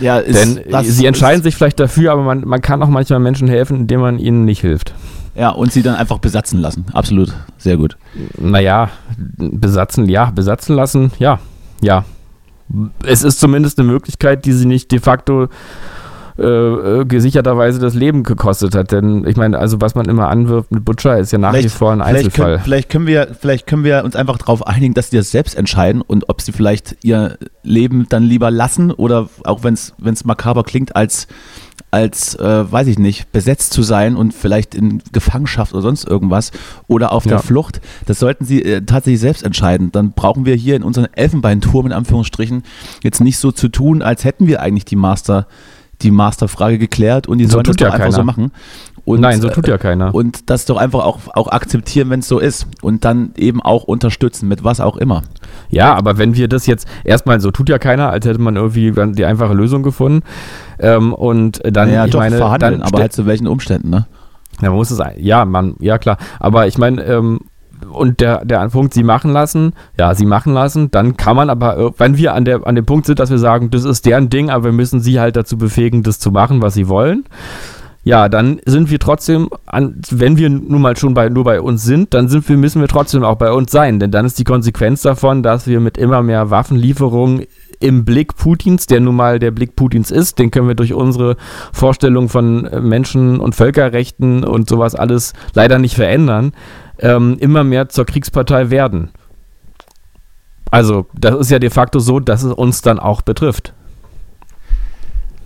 Ja, ist, Denn sie entscheiden sich vielleicht dafür, aber man, man kann auch manchmal Menschen helfen, indem man ihnen nicht hilft. Ja, und sie dann einfach besatzen lassen. Absolut. Sehr gut. Naja, besatzen, ja, besatzen lassen, ja, ja. Es ist zumindest eine Möglichkeit, die sie nicht de facto äh, äh, gesicherterweise das Leben gekostet hat. Denn ich meine, also was man immer anwirft mit Butcher ist ja nach vielleicht, wie vor ein Einzelfall. Vielleicht können, vielleicht, können wir, vielleicht können wir uns einfach darauf einigen, dass sie das selbst entscheiden und ob sie vielleicht ihr Leben dann lieber lassen oder auch wenn es makaber klingt, als als, äh, weiß ich nicht, besetzt zu sein und vielleicht in Gefangenschaft oder sonst irgendwas oder auf der Flucht. Das sollten sie äh, tatsächlich selbst entscheiden. Dann brauchen wir hier in unserem Elfenbeinturm in Anführungsstrichen jetzt nicht so zu tun, als hätten wir eigentlich die Master die Masterfrage geklärt und die so sollen das ja doch einfach so machen. Und, Nein, so tut ja keiner. Äh, und das doch einfach auch, auch akzeptieren, wenn es so ist. Und dann eben auch unterstützen, mit was auch immer. Ja, aber wenn wir das jetzt erstmal so tut ja keiner, als hätte man irgendwie die einfache Lösung gefunden. Ähm, und dann, ja, ich doch, meine, verhandeln, dann aber halt zu welchen Umständen, ne? Ja, man muss es, ja, man, ja klar. Aber ich meine, ähm, und der, der Punkt, sie machen lassen, ja, sie machen lassen, dann kann man aber, wenn wir an, der, an dem Punkt sind, dass wir sagen, das ist deren Ding, aber wir müssen sie halt dazu befähigen, das zu machen, was sie wollen, ja, dann sind wir trotzdem, an, wenn wir nun mal schon bei, nur bei uns sind, dann sind wir, müssen wir trotzdem auch bei uns sein. Denn dann ist die Konsequenz davon, dass wir mit immer mehr Waffenlieferungen im Blick Putins, der nun mal der Blick Putins ist, den können wir durch unsere Vorstellung von äh, Menschen- und Völkerrechten und sowas alles leider nicht verändern, ähm, immer mehr zur Kriegspartei werden. Also, das ist ja de facto so, dass es uns dann auch betrifft.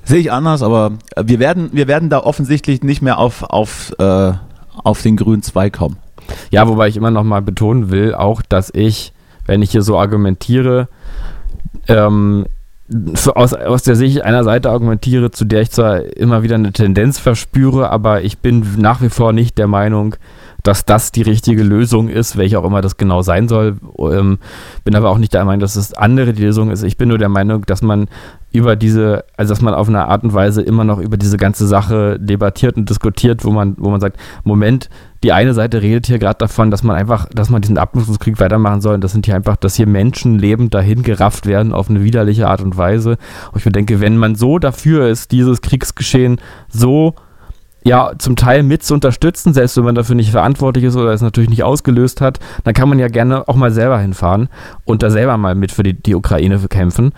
Sehe ich anders, aber äh, wir werden, wir werden da offensichtlich nicht mehr auf, auf, äh, auf den grünen Zweig kommen. Ja, wobei ich immer noch mal betonen will, auch, dass ich, wenn ich hier so argumentiere, ähm, aus, aus der Sicht einer Seite argumentiere, zu der ich zwar immer wieder eine Tendenz verspüre, aber ich bin nach wie vor nicht der Meinung, dass das die richtige Lösung ist, welche auch immer das genau sein soll. Ähm, bin aber auch nicht der Meinung, dass das andere die Lösung ist. Ich bin nur der Meinung, dass man über diese, also dass man auf eine Art und Weise immer noch über diese ganze Sache debattiert und diskutiert, wo man, wo man sagt, Moment, die eine Seite redet hier gerade davon, dass man einfach, dass man diesen Abnutzungskrieg weitermachen soll. Und das sind hier einfach, dass hier Menschen lebend dahin gerafft werden auf eine widerliche Art und Weise. Und ich denke, wenn man so dafür ist, dieses Kriegsgeschehen so ja zum Teil mit zu unterstützen, selbst wenn man dafür nicht verantwortlich ist oder es natürlich nicht ausgelöst hat, dann kann man ja gerne auch mal selber hinfahren und da selber mal mit für die, die Ukraine kämpfen.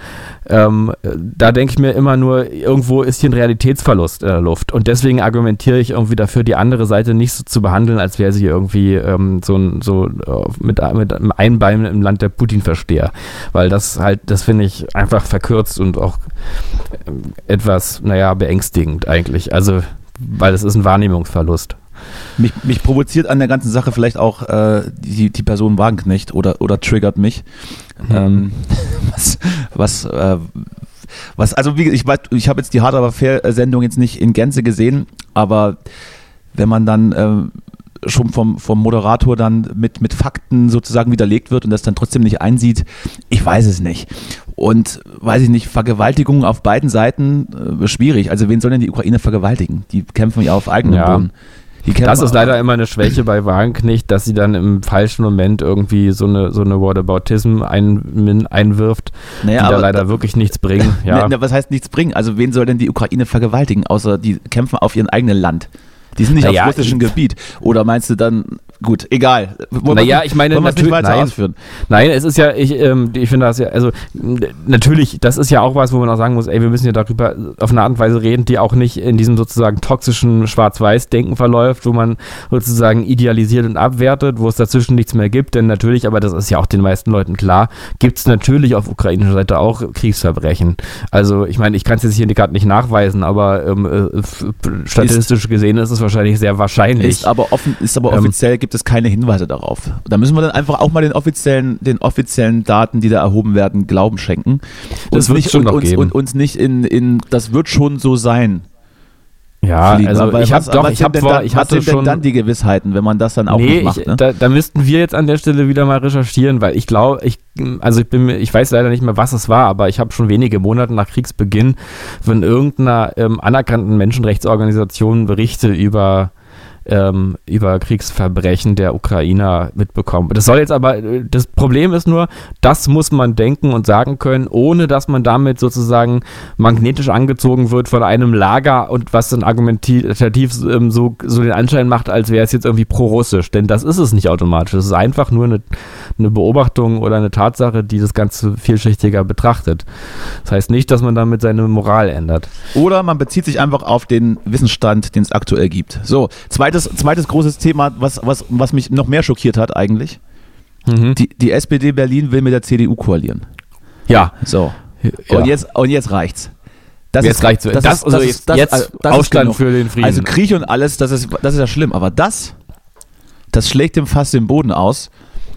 Ähm, da denke ich mir immer nur, irgendwo ist hier ein Realitätsverlust in der Luft und deswegen argumentiere ich irgendwie dafür, die andere Seite nicht so zu behandeln, als wäre sie irgendwie ähm, so, so äh, mit, mit einem Bein im Land der Putin-Versteher, weil das halt, das finde ich einfach verkürzt und auch ähm, etwas, naja, beängstigend eigentlich. Also weil es ist ein Wahrnehmungsverlust. Mich, mich provoziert an der ganzen Sache vielleicht auch äh, die, die Person Wagenknecht oder, oder triggert mich. Mhm. Ähm, was, was, äh, was, also wie ich, ich habe jetzt die Hard aber Fair Sendung jetzt nicht in Gänze gesehen, aber wenn man dann äh, schon vom, vom Moderator dann mit, mit Fakten sozusagen widerlegt wird und das dann trotzdem nicht einsieht, ich weiß es nicht. Und weiß ich nicht, Vergewaltigung auf beiden Seiten äh, schwierig. Also wen soll denn die Ukraine vergewaltigen? Die kämpfen ja auf eigenem ja. Boden. Das ist leider immer eine Schwäche bei Wagenknecht, dass sie dann im falschen Moment irgendwie so eine, so eine Whataboutism ein, einwirft, naja, die da leider wirklich nichts bringen. Ja. Na, was heißt nichts bringen? Also wen soll denn die Ukraine vergewaltigen, außer die kämpfen auf ihrem eigenen Land? Die sind nicht naja, auf russischem Gebiet. Oder meinst du dann, gut, egal. Wollen naja, ich meine, natürlich, weiter nein, ausführen. nein, es ist ja, ich, ähm, ich finde das ja, also natürlich, das ist ja auch was, wo man auch sagen muss, ey, wir müssen ja darüber auf eine Art und Weise reden, die auch nicht in diesem sozusagen toxischen Schwarz-Weiß-Denken verläuft, wo man sozusagen idealisiert und abwertet, wo es dazwischen nichts mehr gibt, denn natürlich, aber das ist ja auch den meisten Leuten klar, gibt es natürlich auf ukrainischer Seite auch Kriegsverbrechen. Also ich meine, ich kann es jetzt hier gerade nicht nachweisen, aber ähm, äh, statistisch ist, gesehen ist es wahrscheinlich sehr wahrscheinlich. Ist aber, offen, ist aber ähm, offiziell ähm, gibt es keine Hinweise darauf. Da müssen wir dann einfach auch mal den offiziellen, den offiziellen Daten, die da erhoben werden, Glauben schenken. Das wird es schon noch uns, geben. Und uns nicht in, in, das wird schon so sein. Ja, Fliegen. also ich habe doch, ich habe vor, ich hatte schon dann die Gewissheiten, wenn man das dann auch nee, nicht macht. Ich, ne? da, da, müssten wir jetzt an der Stelle wieder mal recherchieren, weil ich glaube, ich, also ich bin, ich weiß leider nicht mehr, was es war, aber ich habe schon wenige Monate nach Kriegsbeginn von irgendeiner ähm, anerkannten Menschenrechtsorganisation Berichte über ähm, über Kriegsverbrechen der Ukrainer mitbekommen. Das soll jetzt aber, das Problem ist nur, das muss man denken und sagen können, ohne dass man damit sozusagen magnetisch angezogen wird von einem Lager und was dann argumentativ ähm, so, so den Anschein macht, als wäre es jetzt irgendwie pro-russisch. Denn das ist es nicht automatisch. Es ist einfach nur eine, eine Beobachtung oder eine Tatsache, die das Ganze vielschichtiger betrachtet. Das heißt nicht, dass man damit seine Moral ändert. Oder man bezieht sich einfach auf den Wissensstand, den es aktuell gibt. So, zweites zweites, zweites großes Thema, was, was, was mich noch mehr schockiert hat eigentlich. Mhm. Die, die SPD Berlin will mit der CDU koalieren. Ja. So. Ja. Und, jetzt, und jetzt reicht's. Das jetzt ist, reicht's. Das, das, also ist, das, jetzt also, das Aufstand für den Frieden. Also Krieg und alles, das ist, das ist ja schlimm. Aber das, das schlägt dem fast den Boden aus.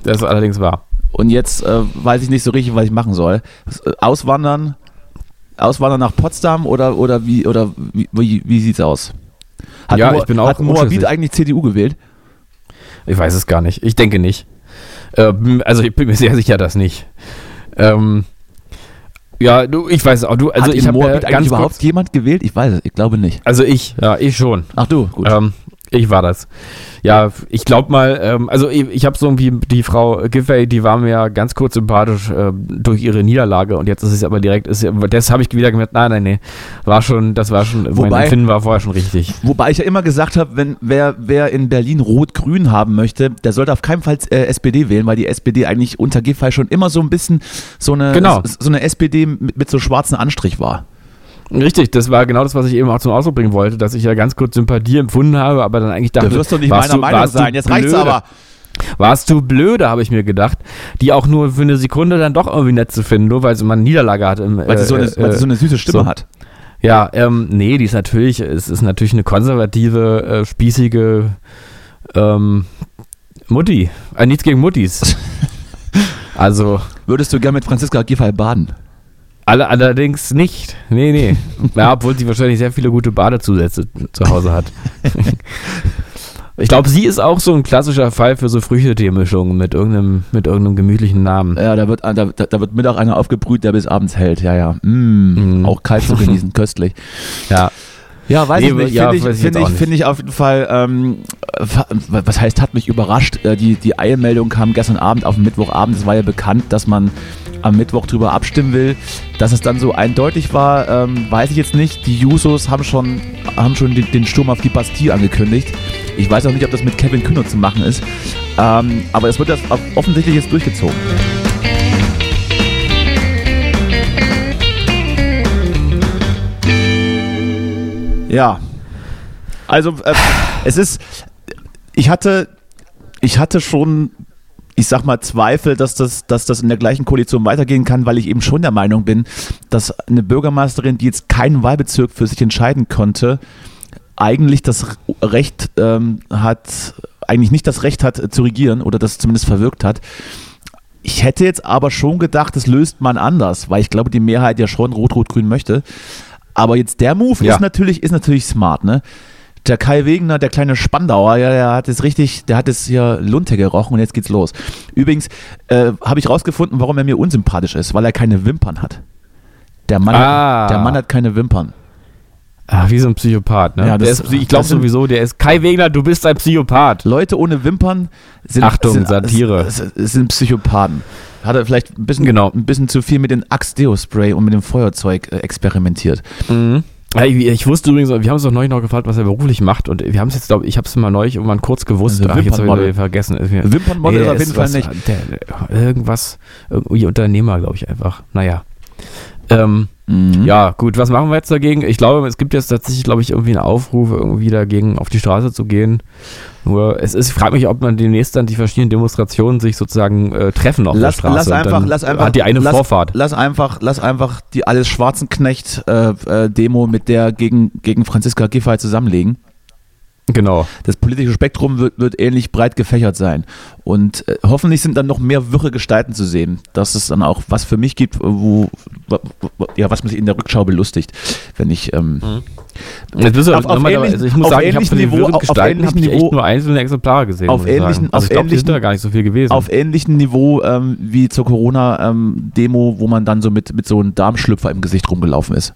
Das ist allerdings wahr. Und jetzt äh, weiß ich nicht so richtig, was ich machen soll. Auswandern, auswandern nach Potsdam oder, oder wie oder wie, wie, wie sieht's aus? Hat ja, Mo ich bin auch Hat Moabit eigentlich CDU gewählt? Ich weiß es gar nicht. Ich denke nicht. Ähm, also ich bin mir sehr sicher, dass nicht. Ähm, ja, du, ich weiß auch. Du, also Hat ich habe ja ganz überhaupt jemand gewählt? Ich weiß es. Ich glaube nicht. Also ich, ja, ich schon. Ach du, gut. Ähm, Ich war das. Ja, ich glaube mal, ähm, also ich, ich habe so irgendwie die Frau Giffey, die war mir ja ganz kurz sympathisch äh, durch ihre Niederlage und jetzt ist es aber direkt, ist, das habe ich wieder gemerkt, nein, nein, nee, war schon, das war schon, Wobei- mein Empfinden war vorher schon richtig. Wobei ich ja immer gesagt habe, wenn wer, wer in Berlin Rot-Grün haben möchte, der sollte auf keinen Fall äh, SPD wählen, weil die SPD eigentlich unter Giffey schon immer so ein bisschen so eine, Genau. so eine SPD mit, mit so schwarzen Anstrich war. Richtig, das war genau das, was ich eben auch zum Ausdruck bringen wollte, dass ich ja ganz kurz Sympathie empfunden habe, aber dann eigentlich dachte, Da wirst du nicht meiner Meinung du sein. Jetzt reicht's aber. Warst du blöde, habe ich mir gedacht, die auch nur für eine Sekunde dann doch irgendwie nett zu finden, nur weil sie mal eine Niederlage hat. Im, Weil sie so eine, äh, weil sie so eine süße Stimme so. hat. Ja, ähm, nee, die ist natürlich, es ist natürlich eine konservative, äh, spießige ähm, Mutti. Äh, nichts gegen Muttis. also, Würdest du gern mit Franziska Giffey baden? Alle, allerdings nicht. Nee, nee. Ja, obwohl sie wahrscheinlich sehr viele gute Badezusätze zu Hause hat. ich glaube, sie ist auch so ein klassischer Fall für so Früchtetee-Mischungen mit irgendeinem, mit irgendeinem gemütlichen Namen. Ja, da wird, da, da wird Mittag einer aufgebrüht, der bis abends hält. Ja, ja. Mm, Mm. Auch kalt zu genießen, köstlich. Ja. Ja, weiß Nee, ich nicht. ja, Finde ich, find ich, find ich auf jeden Fall, ähm, was heißt, hat mich überrascht. Äh, Die, die Eilmeldung kam gestern Abend auf den Mittwochabend. Es war ja bekannt, dass man am Mittwoch drüber abstimmen will. Dass es dann so eindeutig war, ähm, weiß ich jetzt nicht. Die Jusos haben schon, haben schon den, den Sturm auf die Bastille angekündigt. Ich weiß auch nicht, ob das mit Kevin Kühner zu machen ist. Ähm, aber es wird das offensichtlich jetzt durchgezogen. Ja. Also äh, es ist, ich hatte, ich hatte schon, ich sag mal, Zweifel, dass das, dass das in der gleichen Koalition weitergehen kann, weil ich eben schon der Meinung bin, dass eine Bürgermeisterin, die jetzt keinen Wahlbezirk für sich entscheiden konnte, eigentlich das Recht ähm, hat, eigentlich nicht das Recht hat äh, zu regieren oder das zumindest verwirkt hat. Ich hätte jetzt aber schon gedacht, das löst man anders, weil ich glaube, die Mehrheit ja schon Rot-Rot-Grün möchte. Aber jetzt der Move Ja. ist natürlich, ist natürlich smart, ne? Der Kai Wegener, der kleine Spandauer, ja, der hat es richtig, der hat es hier Lunte gerochen und jetzt geht's los. Übrigens äh, habe ich rausgefunden, warum er mir unsympathisch ist, weil er keine Wimpern hat. Der Mann, Ah. der Mann hat keine Wimpern. Ah, wie so ein Psychopath, ne? Ja, das- ist, ich glaube sowieso, der ist Kai Wegner, du bist ein Psychopath. Leute ohne Wimpern sind, Achtung, sind, Satire. sind, sind Psychopathen. Hat er vielleicht ein bisschen, Genau. ein bisschen zu viel mit dem Axe-Deo-Spray und mit dem Feuerzeug äh, experimentiert. Mhm. Ja, Ich, ich wusste übrigens, wir haben es doch neulich noch gefragt, was er beruflich macht und wir haben es jetzt, glaube ich, habe es mal neulich irgendwann kurz gewusst. Also Ach, jetzt habe ich vergessen. Ist Wimpernmodel Nee, auf ist jeden Fall was- nicht. Der, der, irgendwas, irgendwie Unternehmer, glaube ich einfach. Naja. Ähm, Mhm. Ja, gut, was machen wir jetzt dagegen? Ich glaube, es gibt jetzt tatsächlich, glaube ich, irgendwie einen Aufruf, irgendwie dagegen auf die Straße zu gehen. Nur, es ist, ich frage mich, ob man demnächst dann die verschiedenen Demonstrationen sich sozusagen äh, treffen auf Lass, der Straße. lass, einfach, lass einfach, Hat die eine lass, Vorfahrt. Lass einfach, lass einfach die alles Schwarzenknecht äh, äh, Demo mit der gegen, gegen Franziska Giffey zusammenlegen. Genau. Das politische Spektrum wird, wird ähnlich breit gefächert sein. Und äh, hoffentlich sind dann noch mehr wirre Gestalten zu sehen, dass es dann auch was für mich gibt, wo, wo, wo ja, was mich in der Rückschau belustigt, wenn ich ähm, Jetzt bist du Auf- auf ähnlichen- Also ich muss sagen, ich habe ähnlichen von den Niveau- Gestalten habe ich ähnlichen echt nur einzelne Exemplare gesehen. auf ähnlichen- also auf ich glaube, die ähnlichen- da gar nicht so viel gewesen. auf ähnlichem Niveau ähm, wie zur Corona-Demo, wo man dann so mit, mit so einem Darmschlüpfer im Gesicht rumgelaufen ist.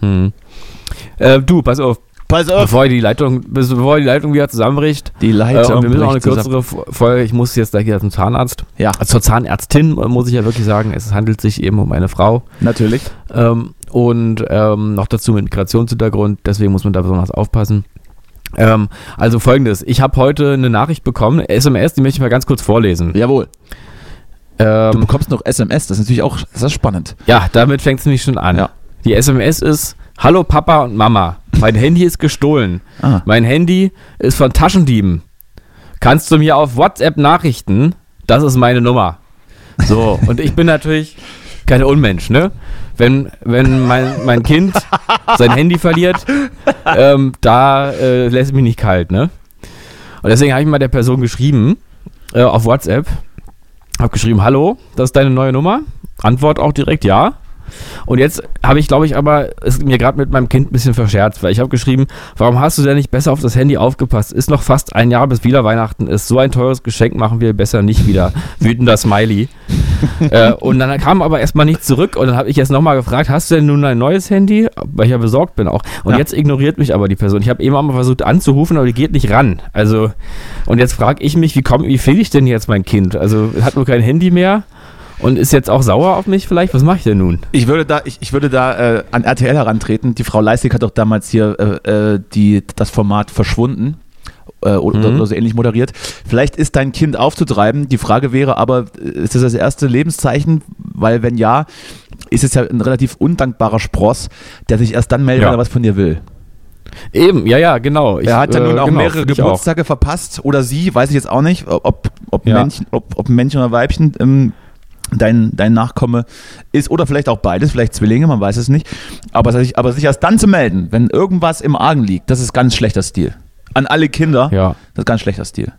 hm. äh, du, pass auf, Pass bevor die Leitung, bevor die Leitung wieder zusammenbricht, Die äh, Leitung und wir müssen auch eine kürzere Folge, ich muss jetzt gleich wieder zum Zahnarzt. Ja, zur Zahnärztin äh, muss ich ja wirklich sagen, es handelt sich eben um eine Frau. natürlich. Ähm, und ähm, noch dazu mit Migrationshintergrund, deswegen muss man da besonders aufpassen. Ähm, also folgendes, ich habe heute eine Nachricht bekommen, SMS, die möchte ich mal ganz kurz vorlesen. Jawohl. Du Ähm, bekommst noch SMS, das ist natürlich auch das ist spannend. ja, damit fängt es nämlich schon an. Ja. Die SMS ist, Hallo Papa und Mama, mein Handy ist gestohlen. Ah. Mein Handy ist von Taschendieben. Kannst du mir auf WhatsApp Nachrichten? Das ist meine Nummer. So, und ich bin natürlich kein Unmensch, ne? Wenn, wenn mein, mein Kind sein Handy verliert, ähm, da äh, lässt es mich nicht kalt, ne? Und deswegen habe ich mal der Person geschrieben, äh, auf WhatsApp, habe geschrieben, hallo, das ist deine neue Nummer? Antwort auch direkt ja. Und jetzt habe ich, glaube ich, aber es mir gerade mit meinem Kind ein bisschen verscherzt, weil ich habe geschrieben, warum hast du denn nicht besser auf das Handy aufgepasst? Ist noch fast ein Jahr, bis wieder Weihnachten ist. So ein teures Geschenk machen wir besser nicht wieder. Wütender Smiley. äh, und dann kam aber erstmal nichts zurück und dann habe ich jetzt nochmal gefragt, hast du denn nun ein neues Handy? Weil ich ja besorgt bin auch. Und Ja. jetzt ignoriert mich aber die Person. Ich habe eben auch mal versucht anzurufen, aber die geht nicht ran. Also, und jetzt frage ich mich, wie komm, wie finde ich denn jetzt mein Kind? Also, hat nur kein Handy mehr und ist jetzt auch sauer auf mich vielleicht? Was mache ich denn nun? Ich würde da, ich, ich würde da äh, an RTL herantreten. Die Frau Leistig hat doch damals hier äh, äh, die, das Format verschwunden. Äh, oder, Mhm. so ähnlich moderiert. Vielleicht ist dein Kind aufzutreiben. Die Frage wäre aber, äh, ist das das erste Lebenszeichen? Weil wenn ja, ist es ja ein relativ undankbarer Spross, der sich erst dann meldet, Ja. wenn er was von dir will. Eben, ja, ja, genau. Ich, er hat ja äh, nun auch genau, mehrere ich auch. Geburtstage verpasst oder sie, weiß ich jetzt auch nicht, ob, ob, Ja. Männchen, ob, ob Männchen oder Weibchen ähm, dein, dein Nachkomme ist oder vielleicht auch beides, vielleicht Zwillinge, man weiß es nicht. Aber sich, aber sich erst dann zu melden, wenn irgendwas im Argen liegt, das ist ganz schlechter Stil. An alle Kinder, Ja. das ist ganz schlechter Stil.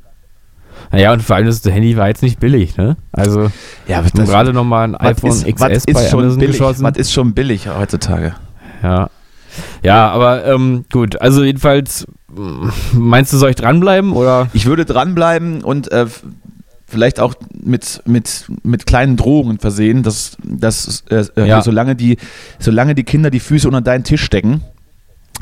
Naja, und vor allem das Handy war jetzt nicht billig, ne? Also, Ja, gerade nochmal ein iPhone ist, XS was ist schon Amazon billig? geschossen. Was ist schon billig heutzutage? Ja. Ja, aber ähm, gut, also jedenfalls, mm, meinst du, soll ich dranbleiben oder? Ich würde dranbleiben und äh, vielleicht auch mit, mit, mit kleinen Drohungen versehen, dass, dass äh, äh, Ja. solange, die, solange die Kinder die Füße unter deinen Tisch stecken,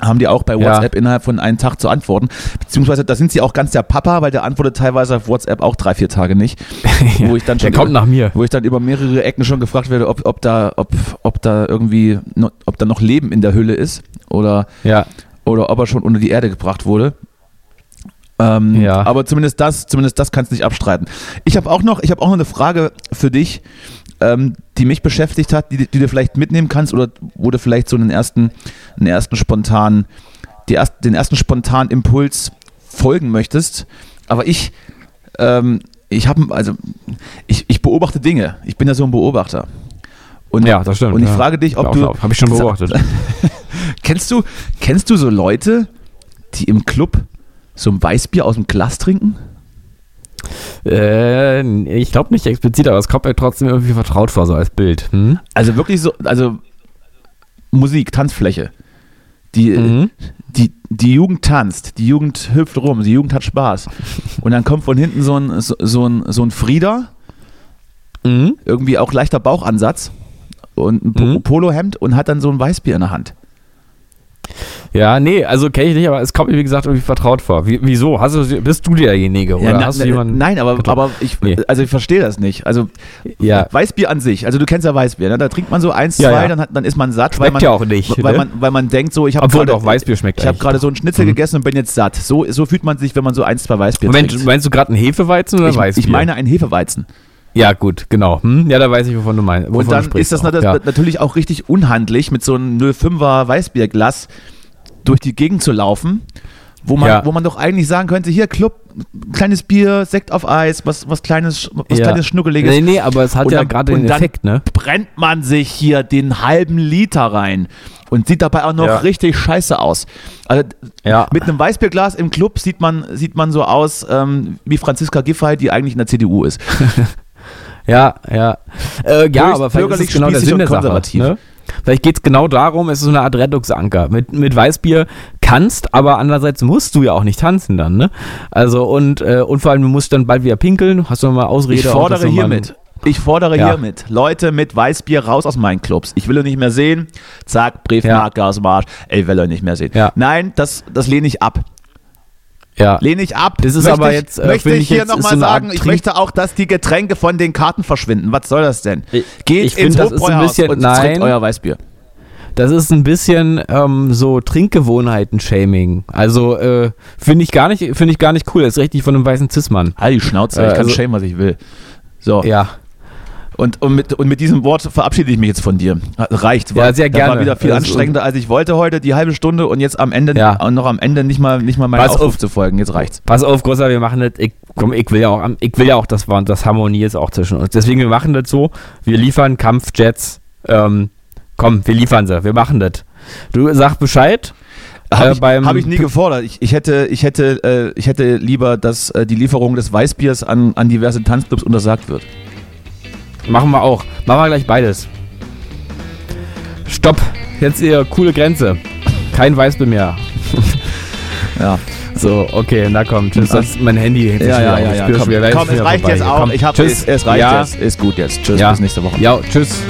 haben die auch bei Ja. WhatsApp innerhalb von einem Tag zu antworten. Beziehungsweise da sind sie auch ganz der Papa, weil der antwortet teilweise auf WhatsApp auch drei, vier Tage nicht. Wo ich dann Der schon kommt nach mir. wo ich dann über mehrere Ecken schon gefragt werde, ob, ob, da, ob, ob da irgendwie noch, ob da noch Leben in der Hülle ist oder Ja, oder ob er schon unter die Erde gebracht wurde. Ähm, Ja. Aber zumindest das, zumindest das kannst du nicht abstreiten. Ich habe auch noch, ich habe auch noch eine Frage für dich, ähm, die mich beschäftigt hat, die, die du vielleicht mitnehmen kannst oder wo du vielleicht so einen ersten, einen ersten spontanen, erst, den ersten spontanen Impuls folgen möchtest. Aber ich, ähm, ich habe, also ich, ich beobachte Dinge. Ich bin ja so ein Beobachter. Und, ja, das stimmt. und ich ja. frage dich, ob Glaub, du Habe ich schon beobachtet. Kennst du, kennst du so Leute, die im Club so ein Weißbier aus dem Glas trinken? äh, ich glaube nicht explizit, aber es kommt mir trotzdem irgendwie vertraut vor, so als Bild. Hm? Also wirklich so, also Musik, Tanzfläche. Die, Mhm. die, die Jugend tanzt, die Jugend hüpft rum, die Jugend hat Spaß. Und dann kommt von hinten so ein, so, so ein, so ein Frieder, Mhm. irgendwie auch leichter Bauchansatz und ein Mhm. Polohemd und hat dann so ein Weißbier in der Hand. Ja, nee, also kenne ich nicht, aber es kommt mir, wie gesagt, irgendwie vertraut vor. Wie, wieso? Hast du, bist du derjenige? Oder Ja, na- hast du jemanden? nein, aber, getroffen? aber ich, Nee. also ich verstehe das nicht. Also Ja. Weißbier an sich, also du kennst ja Weißbier, ne? da trinkt man so eins, Ja, zwei. Dann, hat, dann ist man satt, weil Schmeckt man, ja auch nicht, weil, ne? man, weil man denkt so, ich habe gerade doch Weißbier schmeckt ich habe eigentlich gerade doch. so einen Schnitzel Mhm. gegessen und bin jetzt satt. So, so fühlt man sich, wenn man so eins, zwei Weißbier Moment, trinkt. meinst du gerade einen Hefeweizen oder Ich, Weißbier? ich meine einen Hefeweizen. Ja, gut, genau. Hm? Ja, da weiß ich, wovon du meinst. Und dann ist das nat- ja. natürlich auch richtig unhandlich, mit so einem 05er Weißbierglas durch die Gegend zu laufen, wo man, Ja. wo man doch eigentlich sagen könnte, hier Club, kleines Bier, Sekt auf Eis, was, was kleines, was ja. kleines Schnuckeliges. Nee, nee, aber es hat Und ja gerade den Effekt, ne? brennt man sich hier den halben Liter rein und sieht dabei auch noch Ja. richtig scheiße aus. Also Ja. mit einem Weißbierglas im Club sieht man, sieht man so aus ähm, wie Franziska Giffey, die eigentlich in der CDU ist. Ja, ja. Äh, ja, aber vielleicht ist es genau der Sinn der Sache. Ne? Vielleicht geht es genau darum, es ist so eine Art Rettungsanker. Mit, mit Weißbier kannst, aber andererseits musst du ja auch nicht tanzen dann, ne? Also und, äh, und vor allem, du musst dann bald wieder pinkeln. Hast du mal Ausrede? Ich fordere hiermit. Ich fordere Ja. hiermit Leute mit Weißbier raus aus meinen Clubs. Ich will euch nicht mehr sehen. Zack, Briefmarke aus dem Arsch. Ey, ich will euch nicht mehr sehen. Ja. Nein, das, das lehne ich ab. Ja. Lehne ich ab. Das ist möchte aber ich, jetzt, äh, möchte finde ich ich hier nochmal so sagen, ich möchte auch, dass die Getränke von den Karten verschwinden. Was soll das denn? Ich- Geht ich ins finde, das ist ein bisschen- und nein. euer Weißbier. Das ist ein bisschen ähm, so Trinkgewohnheiten-Shaming. Also äh, finde ich gar nicht, finde ich gar nicht cool. Das ist richtig von einem weißen Cis-Mann. Halt die Schnauze, Äh, ich kann also- schämen, was ich will. So, Ja. Und, und, mit, und mit diesem Wort verabschiede ich mich jetzt von dir. Reicht. Ja, sehr Das war gerne. wieder viel Also- anstrengender, als ich wollte heute, die halbe Stunde und jetzt am Ende, Ja. und noch am Ende nicht mal, nicht mal meinen Pass Aufruf auf. zu folgen. Jetzt reicht's. Pass auf, Großer, wir machen das. Ich, komm, ich will ja auch, ich will ja auch, dass das Harmonie ist auch zwischen uns. Deswegen, wir machen das so. Wir liefern Kampfjets. Ähm, komm, wir liefern sie. Wir machen das. Du sag Bescheid. Habe Äh, ich, hab ich nie gefordert. Ich, ich, hätte, ich, hätte, äh, ich hätte lieber, dass äh, die Lieferung des Weißbiers an, an diverse Tanzclubs untersagt wird. Machen wir auch. Machen wir gleich beides. Stopp. Jetzt ihr coole Grenze. Kein Weißbier mehr. Ja. So, okay, na komm, tschüss. Das ist mein Handy. Ja, ja, ja, ja. schon Komm, komm es reicht jetzt auch. Ich hab, tschüss. es, reicht ja. jetzt. Ist gut jetzt. Tschüss, Ja. bis nächste Woche. Ja, tschüss.